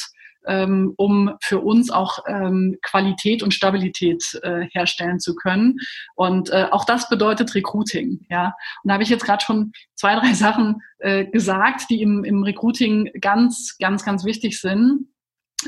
Speaker 2: ähm, um für uns auch ähm, Qualität und Stabilität äh, herstellen zu können. Und äh, auch das bedeutet Recruiting. Ja, und da habe ich jetzt gerade schon zwei, drei Sachen äh, gesagt, die im, im Recruiting ganz, ganz, ganz wichtig sind.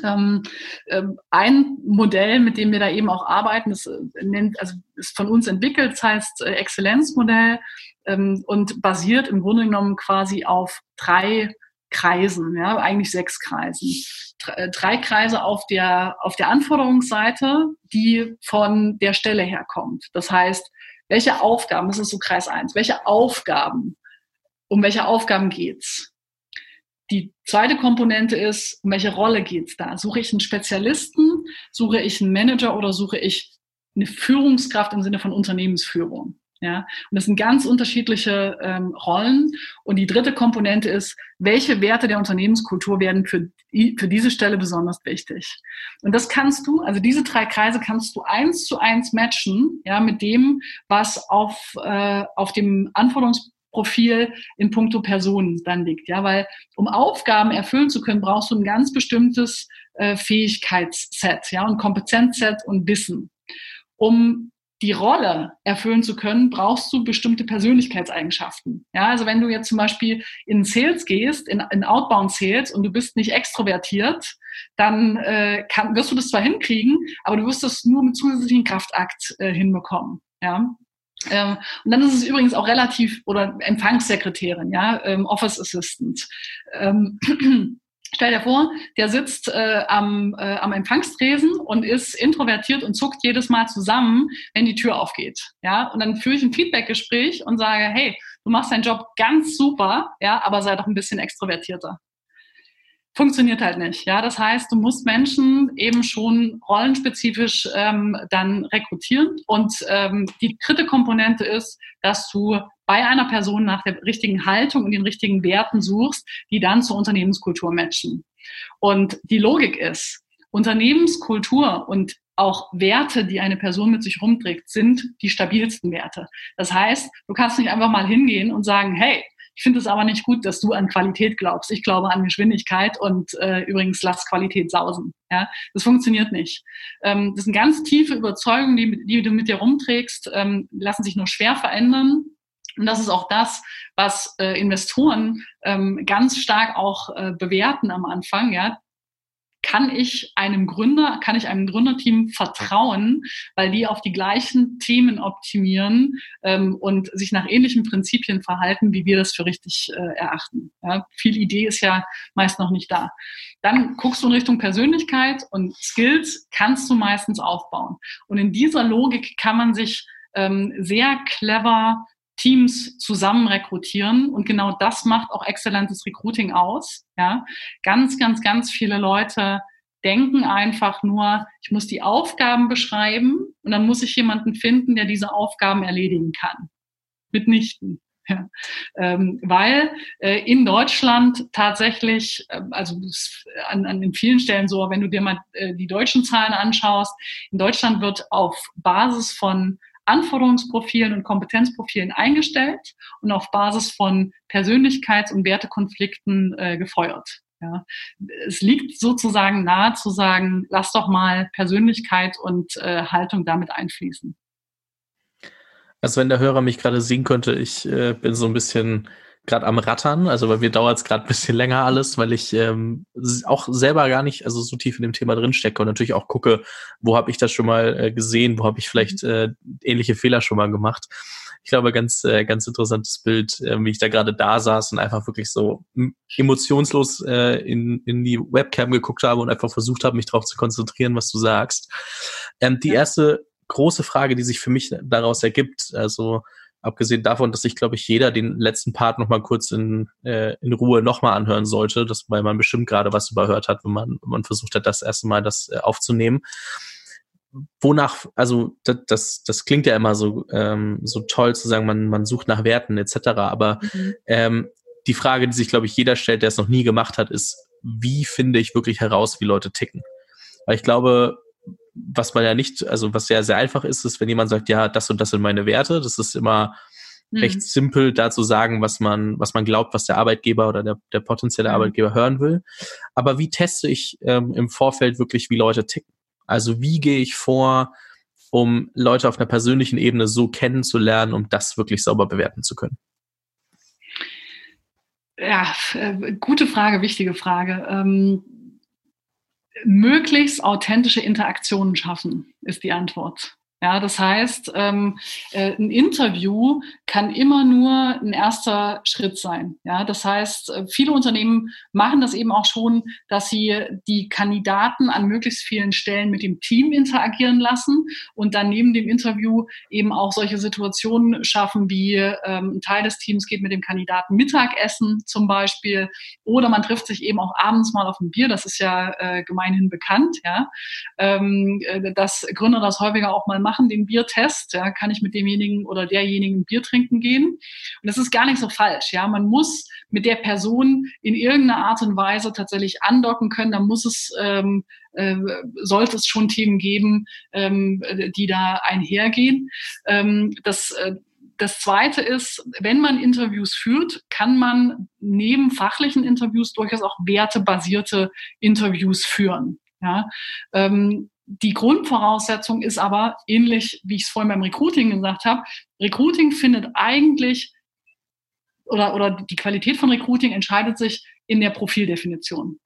Speaker 2: Ähm, ähm, ein Modell, mit dem wir da eben auch arbeiten, das äh, nennt, also ist von uns entwickelt, das heißt äh, Exzellenzmodell ähm, und basiert im Grunde genommen quasi auf drei Kreisen, ja, eigentlich sechs Kreisen. Äh, drei Kreise auf der, auf der Anforderungsseite, die von der Stelle herkommt. Das heißt, welche Aufgaben, das ist so Kreis eins welche Aufgaben, um welche Aufgaben geht's? Die zweite Komponente ist, um welche Rolle geht's da? Suche ich einen Spezialisten, suche ich einen Manager oder suche ich eine Führungskraft im Sinne von Unternehmensführung? Ja, und das sind ganz unterschiedliche ähm, Rollen. Und die dritte Komponente ist, welche Werte der Unternehmenskultur werden für, für diese Stelle besonders wichtig? Und das kannst du, also diese drei Kreise kannst du eins zu eins matchen, ja, mit dem, was auf, äh, auf dem Anforderungsprofil in puncto Personen dann liegt. Ja, weil um Aufgaben erfüllen zu können, brauchst du ein ganz bestimmtes äh, Fähigkeitsset, ja, und Kompetenzset und Wissen. Um die Rolle erfüllen zu können, brauchst du bestimmte Persönlichkeitseigenschaften. Ja, also wenn du jetzt zum Beispiel in Sales gehst, in, in Outbound Sales und du bist nicht extrovertiert, dann äh, kann, wirst du das zwar hinkriegen, aber du wirst das nur mit zusätzlichen Kraftakt äh, hinbekommen. Ja. Ähm, und dann ist es übrigens auch relativ, oder Empfangssekretärin, ja, ähm, Office Assistant. Ähm, Stell dir vor, der sitzt äh, am, äh, am Empfangstresen und ist introvertiert und zuckt jedes Mal zusammen, wenn die Tür aufgeht. Ja, und dann führe ich ein Feedbackgespräch und sage, hey, du machst deinen Job ganz super, ja, aber sei doch ein bisschen extrovertierter funktioniert halt nicht. Ja, das heißt, du musst Menschen eben schon rollenspezifisch ähm, dann rekrutieren. Und ähm, die dritte Komponente ist, dass du bei einer Person nach der richtigen Haltung und den richtigen Werten suchst, die dann zur Unternehmenskultur matchen. Und die Logik ist, Unternehmenskultur und auch Werte, die eine Person mit sich rumträgt, sind die stabilsten Werte. Das heißt, du kannst nicht einfach mal hingehen und sagen, hey, ich finde es aber nicht gut, dass du an Qualität glaubst. Ich glaube an Geschwindigkeit und äh, übrigens lass Qualität sausen. Ja, das funktioniert nicht. Ähm, das sind ganz tiefe Überzeugungen, die, die du mit dir rumträgst, ähm, lassen sich nur schwer verändern. Und das ist auch das, was äh, Investoren ähm, ganz stark auch äh, bewerten am Anfang. Ja, kann ich einem Gründer, kann ich einem Gründerteam vertrauen, weil die auf die gleichen Themen optimieren ähm, und sich nach ähnlichen Prinzipien verhalten, wie wir das für richtig äh, erachten. Ja, viel Idee ist ja meist noch nicht da. Dann guckst du in Richtung Persönlichkeit und Skills kannst du meistens aufbauen. Und in dieser Logik kann man sich ähm, sehr clever Teams zusammen rekrutieren. Und genau das macht auch exzellentes Recruiting aus. Ja, ganz, ganz, ganz viele Leute denken einfach nur, ich muss die Aufgaben beschreiben und dann muss ich jemanden finden, der diese Aufgaben erledigen kann. Mitnichten. Ja. Ähm, weil äh, in Deutschland tatsächlich, äh, also an, an vielen Stellen so, wenn du dir mal äh, die deutschen Zahlen anschaust, in Deutschland wird auf Basis von Anforderungsprofilen und Kompetenzprofilen eingestellt und auf Basis von Persönlichkeits- und Wertekonflikten äh, gefeuert. Ja. Es liegt sozusagen nahe zu sagen, lass doch mal Persönlichkeit und äh, Haltung damit einfließen.
Speaker 1: Also wenn der Hörer mich gerade sehen könnte, ich äh, bin so ein bisschen gerade am Rattern, also bei mir dauert es gerade ein bisschen länger alles, weil ich ähm, auch selber gar nicht also so tief in dem Thema drinstecke und natürlich auch gucke, wo habe ich das schon mal äh, gesehen, wo habe ich vielleicht mhm. äh, ähnliche Fehler schon mal gemacht. Ich glaube, ganz, äh, ganz interessantes Bild, äh, wie ich da gerade da saß und einfach wirklich so emotionslos äh, in, in die Webcam geguckt habe und einfach versucht habe, mich darauf zu konzentrieren, was du sagst. Ähm, die erste große Frage, die sich für mich daraus ergibt, also Abgesehen davon, dass sich, glaube ich, jeder den letzten Part nochmal kurz in, äh, in Ruhe nochmal anhören sollte, das, weil man bestimmt gerade was überhört hat, wenn man, wenn man versucht hat, das erste Mal das äh, aufzunehmen. Wonach, also das, das, das klingt ja immer so, ähm, so toll zu sagen, man, man sucht nach Werten etc. Aber mhm. ähm, die Frage, die sich, glaube ich, jeder stellt, der es noch nie gemacht hat, ist, wie finde ich wirklich heraus, wie Leute ticken? Weil ich glaube, was man ja nicht, also was ja sehr einfach ist, ist, wenn jemand sagt, ja, das und das sind meine Werte, das ist immer mhm. recht simpel, da zu sagen, was man, was man glaubt, was der Arbeitgeber oder der, der potenzielle mhm. Arbeitgeber hören will. Aber wie teste ich ähm, im Vorfeld wirklich, wie Leute ticken? Also wie gehe ich vor, um Leute auf einer persönlichen Ebene so kennenzulernen, um das wirklich sauber bewerten zu können?
Speaker 2: Ja, äh, gute Frage, wichtige Frage. Ähm, möglichst authentische Interaktionen schaffen, ist die Antwort. Ja, das heißt, ähm, äh, ein Interview kann immer nur ein erster Schritt sein. Ja, das heißt, äh, viele Unternehmen machen das eben auch schon, dass sie die Kandidaten an möglichst vielen Stellen mit dem Team interagieren lassen und dann neben dem Interview eben auch solche Situationen schaffen, wie ähm, ein Teil des Teams geht mit dem Kandidaten Mittagessen zum Beispiel oder man trifft sich eben auch abends mal auf ein Bier. Das ist ja äh, gemeinhin bekannt. Ja, ähm, äh, dass Gründer das häufiger auch mal machen, den Biertest, ja, kann ich mit demjenigen oder derjenigen Bier trinken gehen. Und das ist gar nicht so falsch, ja. Man muss mit der Person in irgendeiner Art und Weise tatsächlich andocken können. Da muss es, ähm, äh, sollte es schon Themen geben, ähm, die da einhergehen. Ähm, das, äh, das zweite ist, wenn man Interviews führt, kann man neben fachlichen Interviews durchaus auch wertebasierte Interviews führen. Ja, ähm, die Grundvoraussetzung ist aber ähnlich, wie ich es vorhin beim Recruiting gesagt habe. Recruiting findet eigentlich oder, oder die Qualität von Recruiting entscheidet sich in der Profildefinition.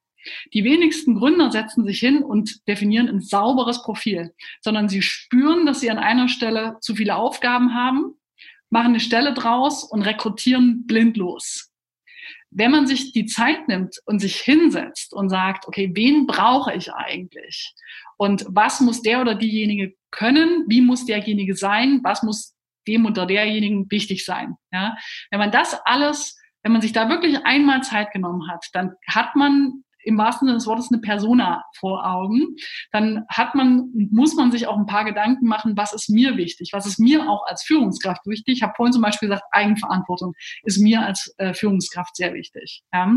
Speaker 2: Die wenigsten Gründer setzen sich hin und definieren ein sauberes Profil, sondern sie spüren, dass sie an einer Stelle zu viele Aufgaben haben, machen eine Stelle draus und rekrutieren blindlos. Wenn man sich die Zeit nimmt und sich hinsetzt und sagt, okay, wen brauche ich eigentlich? Und was muss der oder diejenige können? Wie muss derjenige sein? Was muss dem oder derjenigen wichtig sein? Ja? Wenn man das alles, wenn man sich da wirklich einmal Zeit genommen hat, dann hat man im wahrsten Sinne des Wortes eine Persona vor Augen, dann hat man, muss man sich auch ein paar Gedanken machen, was ist mir wichtig, was ist mir auch als Führungskraft wichtig. Ich habe vorhin zum Beispiel gesagt, Eigenverantwortung ist mir als äh, Führungskraft sehr wichtig. Ja?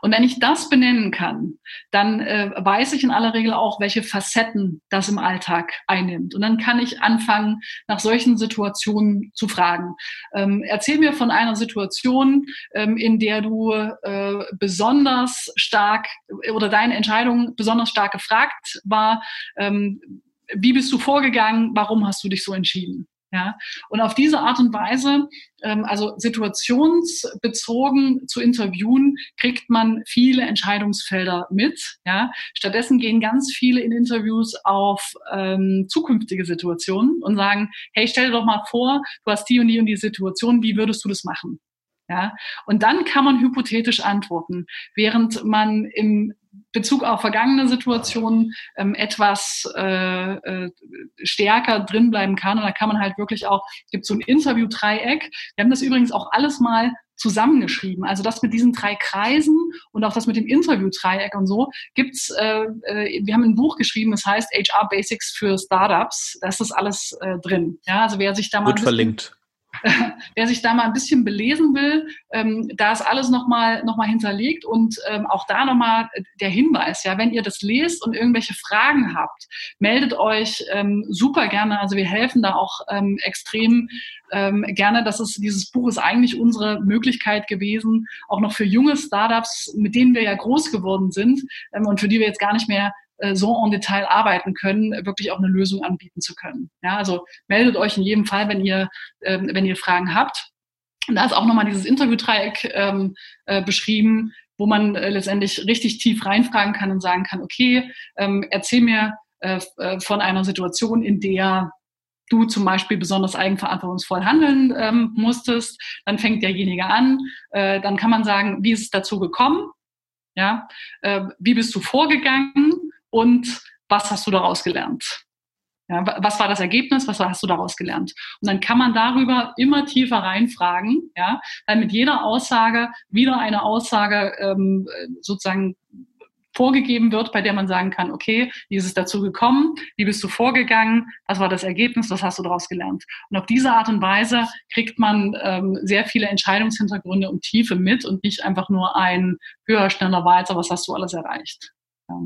Speaker 2: Und wenn ich das benennen kann, dann äh, weiß ich in aller Regel auch, welche Facetten das im Alltag einnimmt. Und dann kann ich anfangen, nach solchen Situationen zu fragen. Ähm, erzähl mir von einer Situation, ähm, in der du äh, besonders stark oder deine Entscheidung besonders stark gefragt war. Ähm, wie bist du vorgegangen? Warum hast du dich so entschieden? Ja, und auf diese Art und Weise, ähm, also situationsbezogen zu interviewen, kriegt man viele Entscheidungsfelder mit. Ja, stattdessen gehen ganz viele in Interviews auf ähm, zukünftige Situationen und sagen, hey, stell dir doch mal vor, du hast die und die und die Situation, wie würdest du das machen? Ja, und dann kann man hypothetisch antworten, während man im Bezug auf vergangene Situationen ähm, etwas äh, äh, stärker drin bleiben kann. Und da kann man halt wirklich auch, gibt so ein Interview-Dreieck. Wir haben das übrigens auch alles mal zusammengeschrieben. Also das mit diesen drei Kreisen und auch das mit dem Interview-Dreieck und so gibt's. Äh, äh, wir haben ein Buch geschrieben, das heißt HR Basics für Startups. Da ist das alles äh, drin. Ja, also wer sich da mal
Speaker 1: Wird verlinkt. (laughs)
Speaker 2: wer sich da mal ein bisschen belesen will, ähm, da ist alles nochmal noch mal hinterlegt und ähm, auch da nochmal der Hinweis, ja, wenn ihr das lest und irgendwelche Fragen habt, meldet euch ähm, super gerne. Also wir helfen da auch ähm, extrem ähm, gerne. Das ist, dieses Buch ist eigentlich unsere Möglichkeit gewesen, auch noch für junge Startups, mit denen wir ja groß geworden sind ähm, und für die wir jetzt gar nicht mehr so en Detail arbeiten können, wirklich auch eine Lösung anbieten zu können. Ja, also meldet euch in jedem Fall, wenn ihr, ähm, wenn ihr Fragen habt. Und da ist auch nochmal dieses Interviewdreieck ähm, äh, beschrieben, wo man äh, letztendlich richtig tief reinfragen kann und sagen kann, okay, ähm, erzähl mir äh, äh von einer Situation, in der du zum Beispiel besonders eigenverantwortungsvoll handeln ähm, musstest, dann fängt derjenige an, äh, dann kann man sagen, wie ist es dazu gekommen? Ja, äh, wie bist du vorgegangen? Und was hast du daraus gelernt? Ja, was war das Ergebnis? Was hast du daraus gelernt? Und dann kann man darüber immer tiefer reinfragen, ja, weil mit jeder Aussage wieder eine Aussage ähm, sozusagen vorgegeben wird, bei der man sagen kann, okay, wie ist es dazu gekommen? Wie bist du vorgegangen? Was war das Ergebnis? Was hast du daraus gelernt? Und auf diese Art und Weise kriegt man ähm, sehr viele Entscheidungshintergründe und Tiefe mit und nicht einfach nur ein höher, schneller, weiter, was hast du alles erreicht? Ja.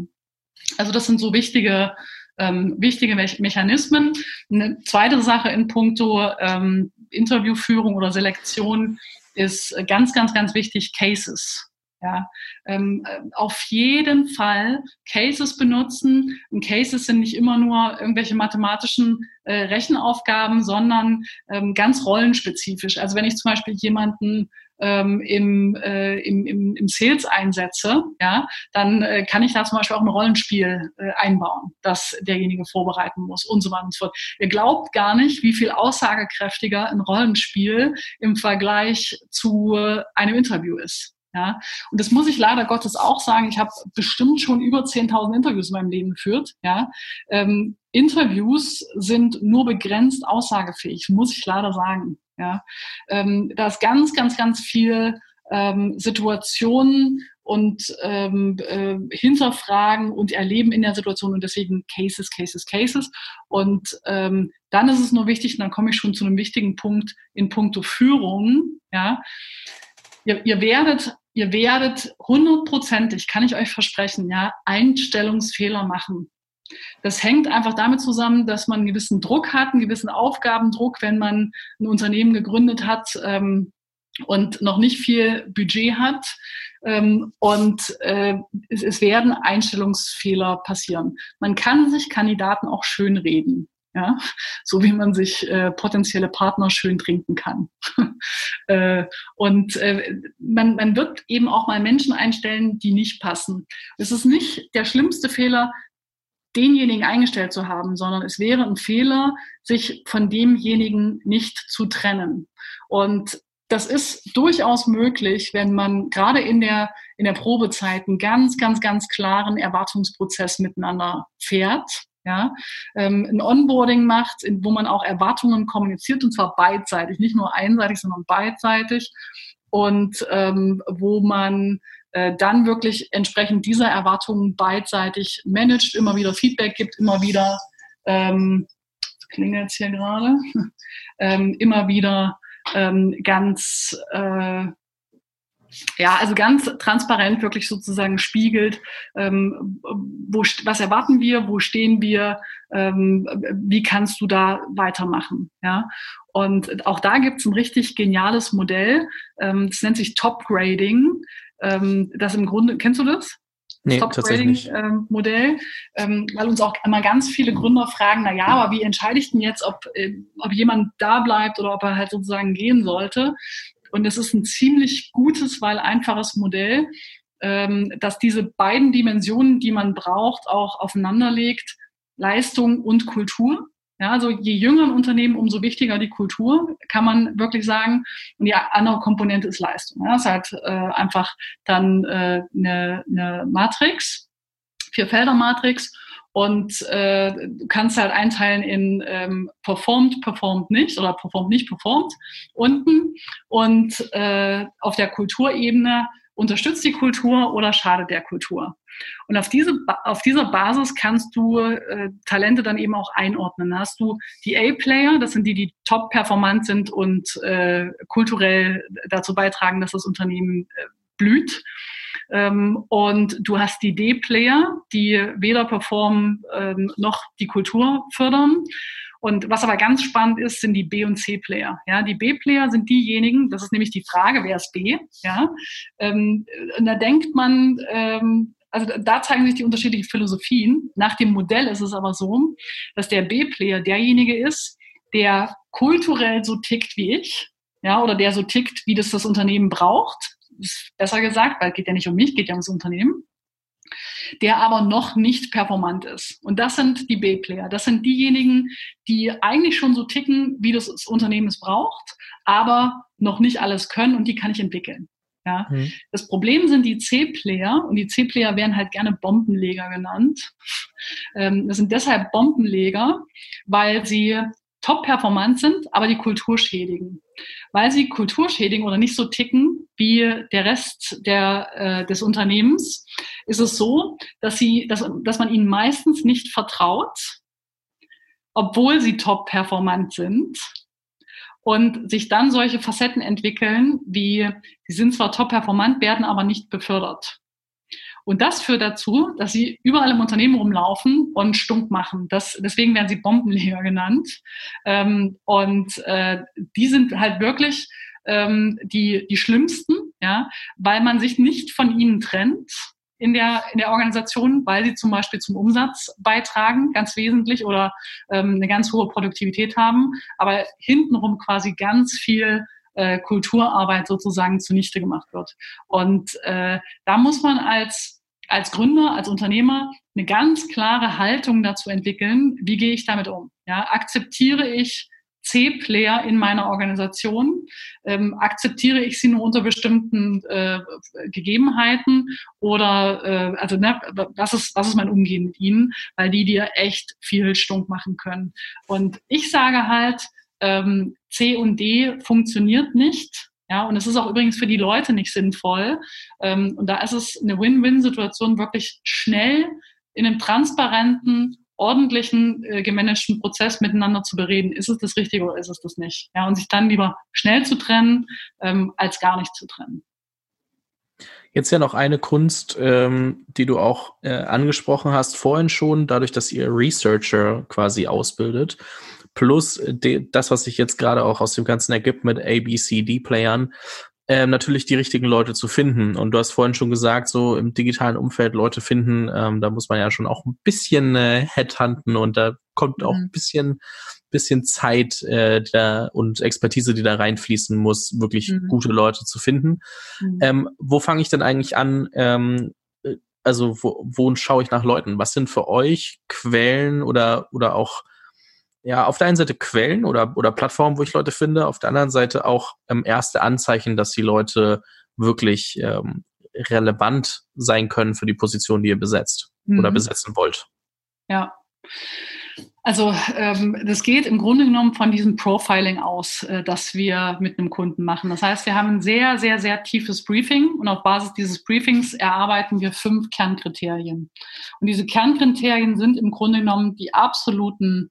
Speaker 2: Also das sind so wichtige ähm, wichtige Me Mechanismen. Eine zweite Sache in puncto ähm, Interviewführung oder Selektion ist ganz, ganz, ganz wichtig, Cases. Ja, ähm, auf jeden Fall Cases benutzen. Und Cases sind nicht immer nur irgendwelche mathematischen äh, Rechenaufgaben, sondern ähm, ganz rollenspezifisch. Also wenn ich zum Beispiel jemanden ähm, im, äh, im, im, im Sales einsetze, ja, dann äh, kann ich da zum Beispiel auch ein Rollenspiel äh, einbauen, das derjenige vorbereiten muss und so weiter und so fort. Ihr glaubt gar nicht, wie viel aussagekräftiger ein Rollenspiel im Vergleich zu einem Interview ist. Ja, und das muss ich leider Gottes auch sagen. Ich habe bestimmt schon über 10.000 Interviews in meinem Leben geführt. Ja, ähm, Interviews sind nur begrenzt aussagefähig, muss ich leider sagen. Ja, ähm, da ist ganz, ganz, ganz viel ähm, Situationen und ähm, äh, hinterfragen und erleben in der Situation und deswegen Cases, Cases, Cases. Und ähm, dann ist es nur wichtig, und dann komme ich schon zu einem wichtigen Punkt in puncto Führung. Ja, ihr, ihr werdet, ihr werdet hundertprozentig, kann ich euch versprechen, ja, Einstellungsfehler machen. Das hängt einfach damit zusammen, dass man einen gewissen Druck hat, einen gewissen Aufgabendruck, wenn man ein Unternehmen gegründet hat ähm, und noch nicht viel Budget hat. Ähm, und äh, es, es werden Einstellungsfehler passieren. Man kann sich Kandidaten auch schönreden ja, so wie man sich äh, potenzielle Partner schön trinken kann. (laughs) äh, und äh, man, man wird eben auch mal Menschen einstellen, die nicht passen. Es ist nicht der schlimmste Fehler, denjenigen eingestellt zu haben, sondern es wäre ein Fehler, sich von demjenigen nicht zu trennen. Und das ist durchaus möglich, wenn man gerade in der, in der Probezeit einen ganz, ganz, ganz klaren Erwartungsprozess miteinander fährt ja, ähm, ein Onboarding macht, wo man auch Erwartungen kommuniziert und zwar beidseitig, nicht nur einseitig, sondern beidseitig und ähm, wo man äh, dann wirklich entsprechend dieser Erwartungen beidseitig managt, immer wieder Feedback gibt, immer wieder ähm, klingelt hier gerade, (laughs) ähm, immer wieder ähm, ganz äh, ja, also ganz transparent wirklich sozusagen spiegelt, ähm, wo, was erwarten wir, wo stehen wir, ähm, wie kannst du da weitermachen. Ja? Und auch da gibt es ein richtig geniales Modell, ähm, das nennt sich Top Grading. Ähm, das im Grunde, kennst du das?
Speaker 1: Nee, Top-Grading-Modell,
Speaker 2: ähm, weil uns auch immer ganz viele Gründer fragen, na ja, aber wie entscheide ich denn jetzt, ob, äh, ob jemand da bleibt oder ob er halt sozusagen gehen sollte? Und es ist ein ziemlich gutes, weil einfaches Modell, ähm, dass diese beiden Dimensionen, die man braucht, auch aufeinanderlegt, Leistung und Kultur. Ja, also je jünger ein Unternehmen, umso wichtiger die Kultur, kann man wirklich sagen. Und die andere Komponente ist Leistung. Ja, das ist halt äh, einfach dann äh, eine, eine Matrix, Vier-Felder-Matrix. Und äh, du kannst halt einteilen in ähm, performed, performed nicht oder performed nicht, performed unten. Und äh, auf der Kulturebene unterstützt die Kultur oder schadet der Kultur. Und auf, diese, auf dieser Basis kannst du äh, Talente dann eben auch einordnen. Da hast du die A-Player, das sind die, die top performant sind und äh, kulturell dazu beitragen, dass das Unternehmen äh, blüht. Ähm, und du hast die D-Player, die weder performen ähm, noch die Kultur fördern. Und was aber ganz spannend ist, sind die B- und C-Player. Ja, die B-Player sind diejenigen, das ist nämlich die Frage, wer ist B? Ja, ähm, und da denkt man, ähm, also da zeigen sich die unterschiedlichen Philosophien. Nach dem Modell ist es aber so, dass der B-Player derjenige ist, der kulturell so tickt wie ich, ja, oder der so tickt, wie das das Unternehmen braucht ist besser gesagt, weil es geht ja nicht um mich, geht ja ums Unternehmen, der aber noch nicht performant ist. Und das sind die B-Player. Das sind diejenigen, die eigentlich schon so ticken, wie das, das Unternehmen es braucht, aber noch nicht alles können und die kann ich entwickeln. Ja. Mhm. Das Problem sind die C-Player und die C-Player werden halt gerne Bombenleger genannt. Ähm, das sind deshalb Bombenleger, weil sie top performant sind, aber die Kultur schädigen. Weil sie Kultur schädigen oder nicht so ticken wie der Rest der, äh, des Unternehmens, ist es so, dass, sie, dass, dass man ihnen meistens nicht vertraut, obwohl sie top performant sind und sich dann solche Facetten entwickeln, wie sie sind zwar top performant, werden aber nicht befördert. Und das führt dazu, dass sie überall im Unternehmen rumlaufen und stunk machen. Das, deswegen werden sie Bombenleger genannt. Ähm, und äh, die sind halt wirklich ähm, die, die schlimmsten, ja, weil man sich nicht von ihnen trennt in der, in der Organisation, weil sie zum Beispiel zum Umsatz beitragen, ganz wesentlich, oder ähm, eine ganz hohe Produktivität haben, aber hintenrum quasi ganz viel äh, Kulturarbeit sozusagen zunichte gemacht wird. Und äh, da muss man als als Gründer, als Unternehmer eine ganz klare Haltung dazu entwickeln, wie gehe ich damit um? Ja, akzeptiere ich C-Player in meiner Organisation? Ähm, akzeptiere ich sie nur unter bestimmten äh, Gegebenheiten? Oder äh, also ne, was, ist, was ist mein Umgehen mit ihnen? Weil die dir echt viel stunk machen können. Und ich sage halt, ähm, C und D funktioniert nicht. Ja, und es ist auch übrigens für die Leute nicht sinnvoll. Ähm, und da ist es eine Win-Win-Situation, wirklich schnell in einem transparenten, ordentlichen, äh, gemanagten Prozess miteinander zu bereden. Ist es das Richtige oder ist es das nicht? Ja, und sich dann lieber schnell zu trennen, ähm, als gar nicht zu trennen.
Speaker 1: Jetzt ja noch eine Kunst, ähm, die du auch äh, angesprochen hast vorhin schon, dadurch, dass ihr Researcher quasi ausbildet plus de, das, was sich jetzt gerade auch aus dem Ganzen ergibt mit A, B, C, D-Playern, ähm, natürlich die richtigen Leute zu finden. Und du hast vorhin schon gesagt, so im digitalen Umfeld Leute finden, ähm, da muss man ja schon auch ein bisschen äh, headhunten und da kommt auch mhm. ein bisschen, bisschen Zeit äh, da und Expertise, die da reinfließen muss, wirklich mhm. gute Leute zu finden. Mhm. Ähm, wo fange ich denn eigentlich an? Ähm, äh, also wo, wo schaue ich nach Leuten? Was sind für euch Quellen oder, oder auch ja, auf der einen Seite Quellen oder, oder Plattformen, wo ich Leute finde, auf der anderen Seite auch ähm, erste Anzeichen, dass die Leute wirklich ähm, relevant sein können für die Position, die ihr besetzt mhm. oder besetzen wollt.
Speaker 2: Ja. Also ähm, das geht im Grunde genommen von diesem Profiling aus, äh, das wir mit einem Kunden machen. Das heißt, wir haben ein sehr, sehr, sehr tiefes Briefing und auf Basis dieses Briefings erarbeiten wir fünf Kernkriterien. Und diese Kernkriterien sind im Grunde genommen die absoluten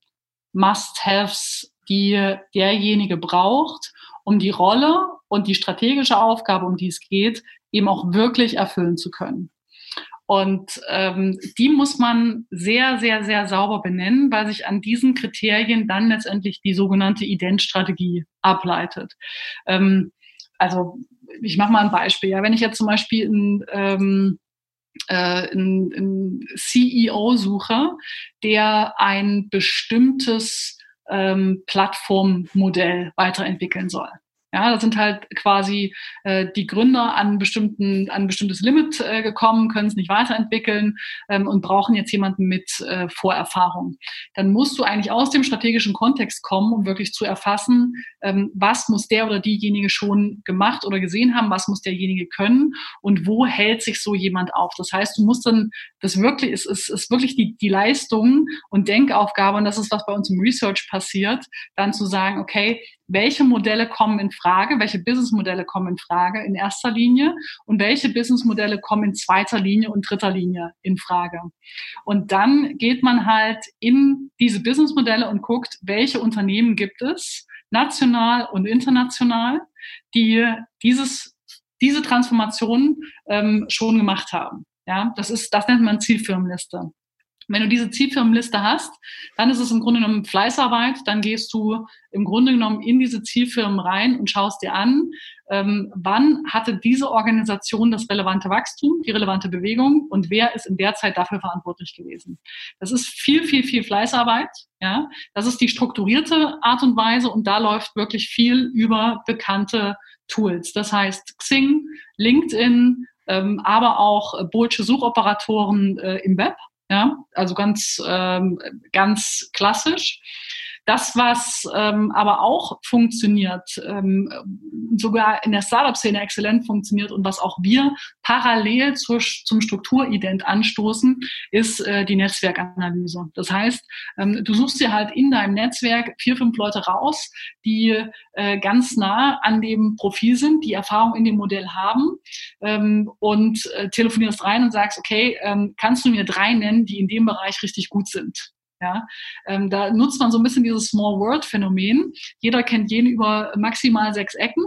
Speaker 2: Must-Haves, die derjenige braucht, um die Rolle und die strategische Aufgabe, um die es geht, eben auch wirklich erfüllen zu können. Und ähm, die muss man sehr, sehr, sehr sauber benennen, weil sich an diesen Kriterien dann letztendlich die sogenannte Identstrategie ableitet. Ähm, also ich mache mal ein Beispiel. Ja, wenn ich jetzt zum Beispiel ein, ähm, äh, einen, einen CEO suche, der ein bestimmtes ähm, Plattformmodell weiterentwickeln soll. Ja, da sind halt quasi äh, die Gründer an, bestimmten, an ein bestimmtes Limit äh, gekommen, können es nicht weiterentwickeln ähm, und brauchen jetzt jemanden mit äh, Vorerfahrung. Dann musst du eigentlich aus dem strategischen Kontext kommen, um wirklich zu erfassen, ähm, was muss der oder diejenige schon gemacht oder gesehen haben, was muss derjenige können und wo hält sich so jemand auf. Das heißt, du musst dann, das wirklich, es ist, ist wirklich die, die Leistung und Denkaufgabe, und das ist, was bei uns im Research passiert, dann zu sagen, okay, welche Modelle kommen in Frage, welche Businessmodelle kommen in Frage in erster Linie und welche Businessmodelle kommen in zweiter Linie und dritter Linie in Frage. Und dann geht man halt in diese Businessmodelle und guckt, welche Unternehmen gibt es, national und international, die dieses, diese Transformation ähm, schon gemacht haben. Ja, das ist, das nennt man Zielfirmenliste. Wenn du diese Zielfirmenliste hast, dann ist es im Grunde genommen Fleißarbeit. Dann gehst du im Grunde genommen in diese Zielfirmen rein und schaust dir an, ähm, wann hatte diese Organisation das relevante Wachstum, die relevante Bewegung und wer ist in der Zeit dafür verantwortlich gewesen. Das ist viel, viel, viel Fleißarbeit. Ja, das ist die strukturierte Art und Weise und da läuft wirklich viel über bekannte Tools. Das heißt Xing, LinkedIn, ähm, aber auch Bolsche Suchoperatoren äh, im Web ja, also ganz, ähm, ganz klassisch. Das, was ähm, aber auch funktioniert, ähm, sogar in der Startup-Szene exzellent funktioniert und was auch wir parallel zur, zum Strukturident anstoßen, ist äh, die Netzwerkanalyse. Das heißt, ähm, du suchst dir halt in deinem Netzwerk vier, fünf Leute raus, die äh, ganz nah an dem Profil sind, die Erfahrung in dem Modell haben ähm, und äh, telefonierst rein und sagst, okay, ähm, kannst du mir drei nennen, die in dem Bereich richtig gut sind? Ja, ähm, da nutzt man so ein bisschen dieses Small World Phänomen. Jeder kennt jeden über maximal sechs Ecken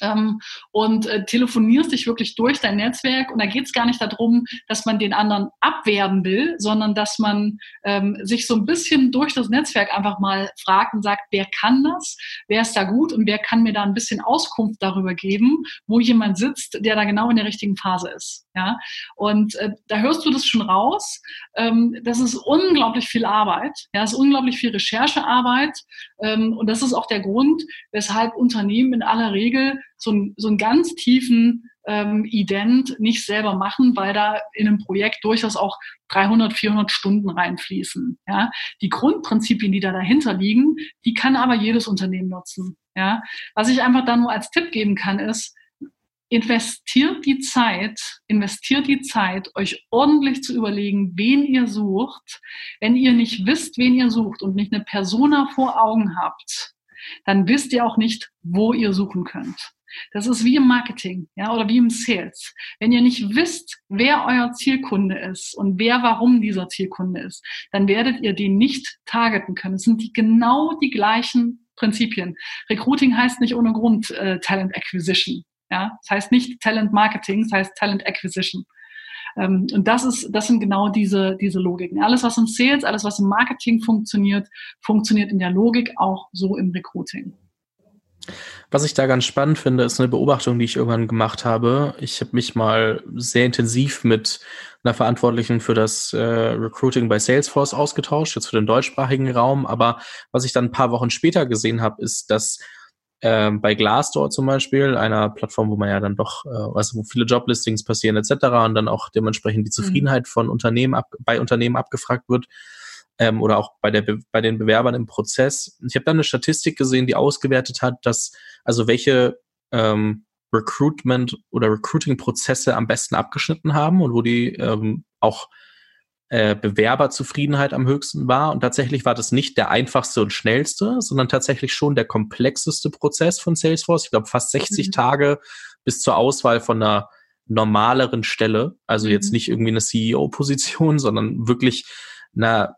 Speaker 2: ähm, und äh, telefonierst dich wirklich durch dein Netzwerk. Und da geht es gar nicht darum, dass man den anderen abwerben will, sondern dass man ähm, sich so ein bisschen durch das Netzwerk einfach mal fragt und sagt, wer kann das, wer ist da gut und wer kann mir da ein bisschen Auskunft darüber geben, wo jemand sitzt, der da genau in der richtigen Phase ist. Ja, und äh, da hörst du das schon raus. Ähm, das ist unglaublich viel Arbeit. Ja, es ist unglaublich viel Recherchearbeit. Ähm, und das ist auch der Grund, weshalb Unternehmen in aller Regel so, ein, so einen ganz tiefen ähm, Ident nicht selber machen, weil da in einem Projekt durchaus auch 300, 400 Stunden reinfließen. Ja? Die Grundprinzipien, die da dahinter liegen, die kann aber jedes Unternehmen nutzen. Ja? Was ich einfach da nur als Tipp geben kann, ist, investiert die Zeit, investiert die Zeit, euch ordentlich zu überlegen, wen ihr sucht. Wenn ihr nicht wisst, wen ihr sucht und nicht eine Persona vor Augen habt, dann wisst ihr auch nicht, wo ihr suchen könnt. Das ist wie im Marketing, ja, oder wie im Sales. Wenn ihr nicht wisst, wer euer Zielkunde ist und wer warum dieser Zielkunde ist, dann werdet ihr den nicht targeten können. Es sind die genau die gleichen Prinzipien. Recruiting heißt nicht ohne Grund äh, Talent Acquisition. Ja, das heißt nicht Talent Marketing, das heißt Talent Acquisition. Ähm, und das ist, das sind genau diese, diese Logiken. Alles, was im Sales, alles, was im Marketing funktioniert, funktioniert in der Logik auch so im Recruiting.
Speaker 1: Was ich da ganz spannend finde, ist eine Beobachtung, die ich irgendwann gemacht habe. Ich habe mich mal sehr intensiv mit einer Verantwortlichen für das äh, Recruiting bei Salesforce ausgetauscht, jetzt für den deutschsprachigen Raum. Aber was ich dann ein paar Wochen später gesehen habe, ist, dass ähm, bei Glassdoor zum Beispiel, einer Plattform, wo man ja dann doch, äh, also wo viele Joblistings passieren etc. und dann auch dementsprechend die mhm. Zufriedenheit von Unternehmen ab, bei Unternehmen abgefragt wird, ähm, oder auch bei, der, bei den Bewerbern im Prozess. Ich habe dann eine Statistik gesehen, die ausgewertet hat, dass also welche ähm, Recruitment oder Recruiting-Prozesse am besten abgeschnitten haben und wo die ähm, auch äh, Bewerberzufriedenheit am höchsten war. Und tatsächlich war das nicht der einfachste und schnellste, sondern tatsächlich schon der komplexeste Prozess von Salesforce. Ich glaube, fast 60 mhm. Tage bis zur Auswahl von einer normaleren Stelle. Also mhm. jetzt nicht irgendwie eine CEO-Position, sondern wirklich einer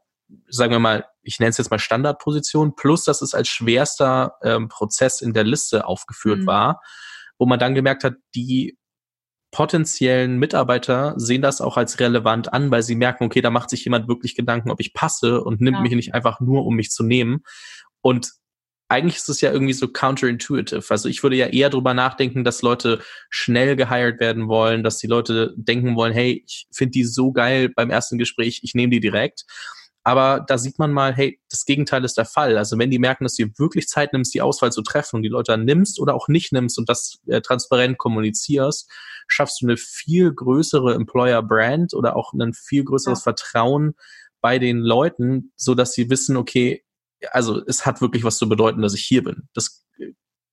Speaker 1: sagen wir mal, ich nenne es jetzt mal Standardposition, plus dass es als schwerster ähm, Prozess in der Liste aufgeführt mhm. war, wo man dann gemerkt hat, die potenziellen Mitarbeiter sehen das auch als relevant an, weil sie merken, okay, da macht sich jemand wirklich Gedanken, ob ich passe und nimmt ja. mich nicht einfach nur, um mich zu nehmen. Und eigentlich ist es ja irgendwie so counterintuitive. Also ich würde ja eher drüber nachdenken, dass Leute schnell gehired werden wollen, dass die Leute denken wollen, hey, ich finde die so geil beim ersten Gespräch, ich nehme die direkt. Aber da sieht man mal, hey, das Gegenteil ist der Fall. Also wenn die merken, dass du wirklich Zeit nimmst, die Auswahl zu treffen und die Leute dann nimmst oder auch nicht nimmst und das äh, transparent kommunizierst, schaffst du eine viel größere Employer Brand oder auch ein viel größeres ja. Vertrauen bei den Leuten, so dass sie wissen, okay, also es hat wirklich was zu bedeuten, dass ich hier bin. Das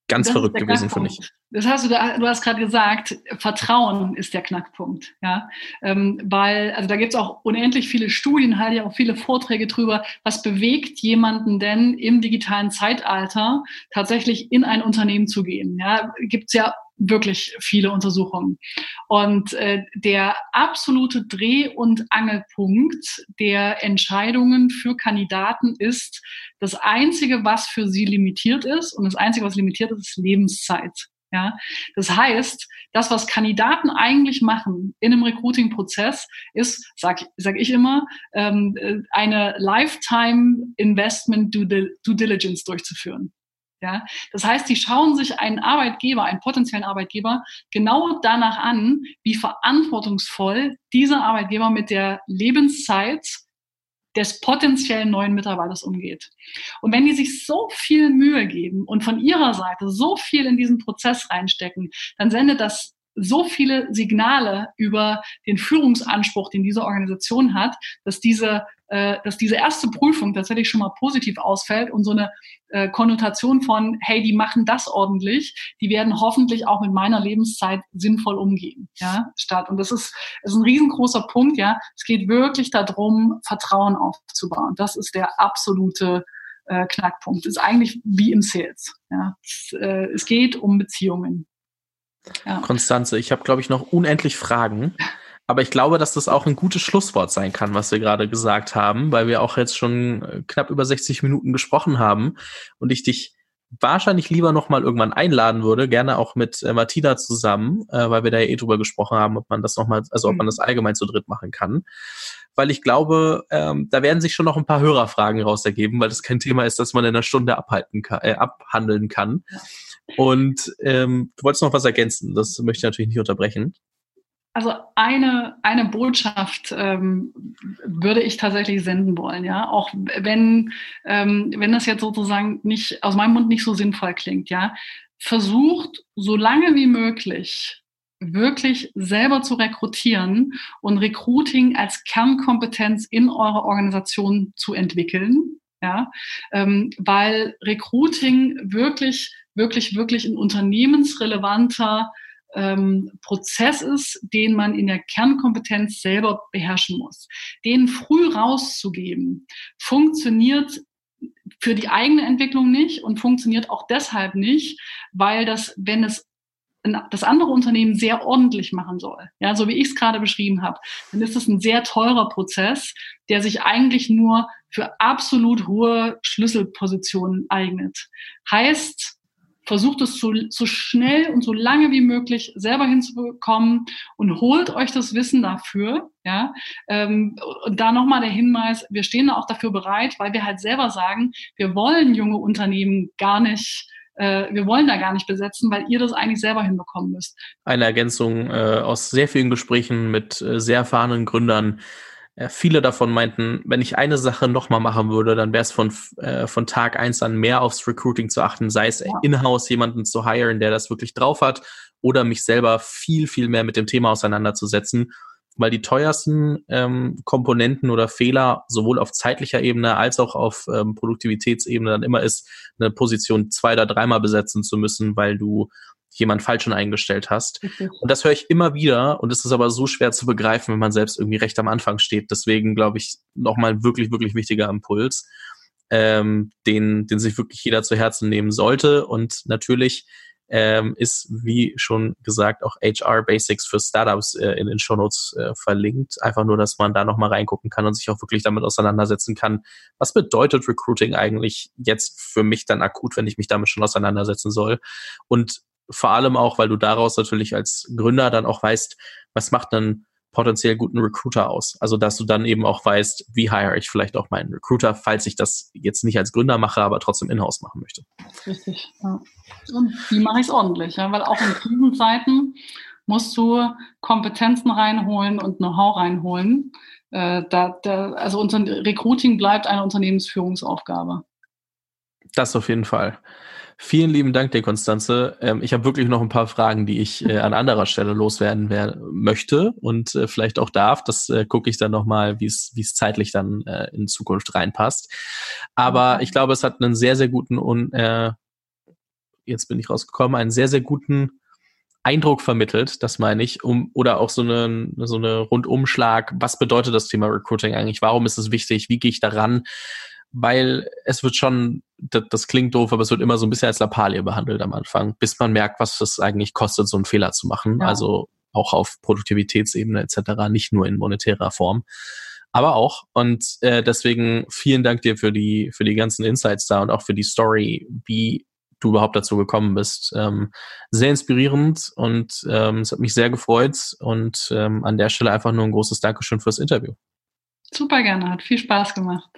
Speaker 1: ganz das verrückt gewesen für mich.
Speaker 2: Das hast du, du hast gerade gesagt, Vertrauen ist der Knackpunkt, ja, ähm, weil also da gibt es auch unendlich viele Studien, halte ich auch viele Vorträge drüber. Was bewegt jemanden denn im digitalen Zeitalter tatsächlich in ein Unternehmen zu gehen? Ja, gibt es ja wirklich viele Untersuchungen. Und äh, der absolute Dreh- und Angelpunkt der Entscheidungen für Kandidaten ist das Einzige, was für sie limitiert ist. Und das Einzige, was limitiert ist, ist Lebenszeit. Ja, das heißt, das, was Kandidaten eigentlich machen in einem Recruiting-Prozess, ist, sag, sag ich immer, ähm, äh, eine Lifetime Investment Due, Due Diligence durchzuführen. Ja, das heißt, die schauen sich einen Arbeitgeber, einen potenziellen Arbeitgeber genau danach an, wie verantwortungsvoll dieser Arbeitgeber mit der Lebenszeit des potenziellen neuen Mitarbeiters umgeht. Und wenn die sich so viel Mühe geben und von ihrer Seite so viel in diesen Prozess reinstecken, dann sendet das so viele Signale über den Führungsanspruch, den diese Organisation hat, dass diese, äh, dass diese erste Prüfung tatsächlich schon mal positiv ausfällt und so eine äh, Konnotation von, hey, die machen das ordentlich, die werden hoffentlich auch mit meiner Lebenszeit sinnvoll umgehen, ja, statt. Und das ist, ist ein riesengroßer Punkt, ja. Es geht wirklich darum, Vertrauen aufzubauen. Das ist der absolute äh, Knackpunkt. Ist eigentlich wie im Sales. Ja. Es, äh, es geht um Beziehungen.
Speaker 1: Ja. Konstanze, ich habe, glaube ich, noch unendlich Fragen. Aber ich glaube, dass das auch ein gutes Schlusswort sein kann, was wir gerade gesagt haben, weil wir auch jetzt schon äh, knapp über 60 Minuten gesprochen haben und ich dich wahrscheinlich lieber noch mal irgendwann einladen würde, gerne auch mit äh, Martina zusammen, äh, weil wir da ja eh drüber gesprochen haben, ob man das noch mal, also ob man mhm. das allgemein zu dritt machen kann, weil ich glaube, ähm, da werden sich schon noch ein paar Hörerfragen raus ergeben, weil das kein Thema ist, das man in einer Stunde abhalten kann, äh, abhandeln kann. Ja. Und ähm, du wolltest noch was ergänzen, das möchte ich natürlich nicht unterbrechen.
Speaker 2: Also eine, eine Botschaft ähm, würde ich tatsächlich senden wollen, ja, auch wenn, ähm, wenn das jetzt sozusagen nicht aus meinem Mund nicht so sinnvoll klingt, ja. Versucht so lange wie möglich wirklich selber zu rekrutieren und Recruiting als Kernkompetenz in eurer Organisation zu entwickeln, ja, ähm, weil Recruiting wirklich, wirklich, wirklich ein unternehmensrelevanter ähm, Prozess ist, den man in der Kernkompetenz selber beherrschen muss. Den früh rauszugeben, funktioniert für die eigene Entwicklung nicht und funktioniert auch deshalb nicht, weil das, wenn es das andere Unternehmen sehr ordentlich machen soll, ja, so wie ich es gerade beschrieben habe, dann ist es ein sehr teurer Prozess, der sich eigentlich nur für absolut hohe Schlüsselpositionen eignet. Heißt, versucht es so, so schnell und so lange wie möglich selber hinzubekommen und holt euch das Wissen dafür. Ja, ähm, und da nochmal der Hinweis, wir stehen da auch dafür bereit, weil wir halt selber sagen, wir wollen junge Unternehmen gar nicht äh, wir wollen da gar nicht besetzen, weil ihr das eigentlich selber hinbekommen müsst.
Speaker 1: Eine Ergänzung äh, aus sehr vielen Gesprächen mit äh, sehr erfahrenen Gründern äh, viele davon meinten, wenn ich eine Sache nochmal machen würde, dann wäre es von, äh, von Tag eins an mehr aufs Recruiting zu achten, sei es ja. in-house jemanden zu hiren, der das wirklich drauf hat, oder mich selber viel, viel mehr mit dem Thema auseinanderzusetzen, weil die teuersten ähm, Komponenten oder Fehler sowohl auf zeitlicher Ebene als auch auf ähm, Produktivitätsebene dann immer ist, eine Position zwei oder dreimal besetzen zu müssen, weil du jemand falsch schon eingestellt hast. Okay. Und das höre ich immer wieder und es ist aber so schwer zu begreifen, wenn man selbst irgendwie recht am Anfang steht. Deswegen glaube ich nochmal ein wirklich, wirklich wichtiger Impuls, ähm, den, den sich wirklich jeder zu Herzen nehmen sollte. Und natürlich ähm, ist, wie schon gesagt, auch HR Basics für Startups äh, in den Shownotes äh, verlinkt. Einfach nur, dass man da nochmal reingucken kann und sich auch wirklich damit auseinandersetzen kann. Was bedeutet Recruiting eigentlich jetzt für mich dann akut, wenn ich mich damit schon auseinandersetzen soll? Und vor allem auch, weil du daraus natürlich als Gründer dann auch weißt, was macht einen potenziell guten Recruiter aus. Also dass du dann eben auch weißt, wie hire ich vielleicht auch meinen Recruiter, falls ich das jetzt nicht als Gründer mache, aber trotzdem in-house machen möchte.
Speaker 2: Richtig. Ja. Und wie mache ich es ordentlich? Ja? Weil auch in Krisenzeiten musst du Kompetenzen reinholen und Know-how reinholen. Äh, da, da, also unser Recruiting bleibt eine Unternehmensführungsaufgabe.
Speaker 1: Das auf jeden Fall. Vielen lieben Dank dir, Konstanze. Ähm, ich habe wirklich noch ein paar Fragen, die ich äh, an anderer Stelle loswerden wer möchte und äh, vielleicht auch darf. Das äh, gucke ich dann nochmal, wie es wie es zeitlich dann äh, in Zukunft reinpasst. Aber ich glaube, es hat einen sehr, sehr guten und äh, jetzt bin ich rausgekommen, einen sehr, sehr guten Eindruck vermittelt, das meine ich, um oder auch so eine so eine Rundumschlag. Was bedeutet das Thema Recruiting eigentlich? Warum ist es wichtig? Wie gehe ich daran? Weil es wird schon, das, das, klingt doof, aber es wird immer so ein bisschen als Lappalie behandelt am Anfang, bis man merkt, was es eigentlich kostet, so einen Fehler zu machen. Ja. Also auch auf Produktivitätsebene etc., nicht nur in monetärer Form. Aber auch. Und äh, deswegen vielen Dank dir für die, für die ganzen Insights da und auch für die Story, wie du überhaupt dazu gekommen bist. Ähm, sehr inspirierend und ähm, es hat mich sehr gefreut und ähm, an der Stelle einfach nur ein großes Dankeschön fürs Interview.
Speaker 2: Super gerne, hat viel Spaß gemacht.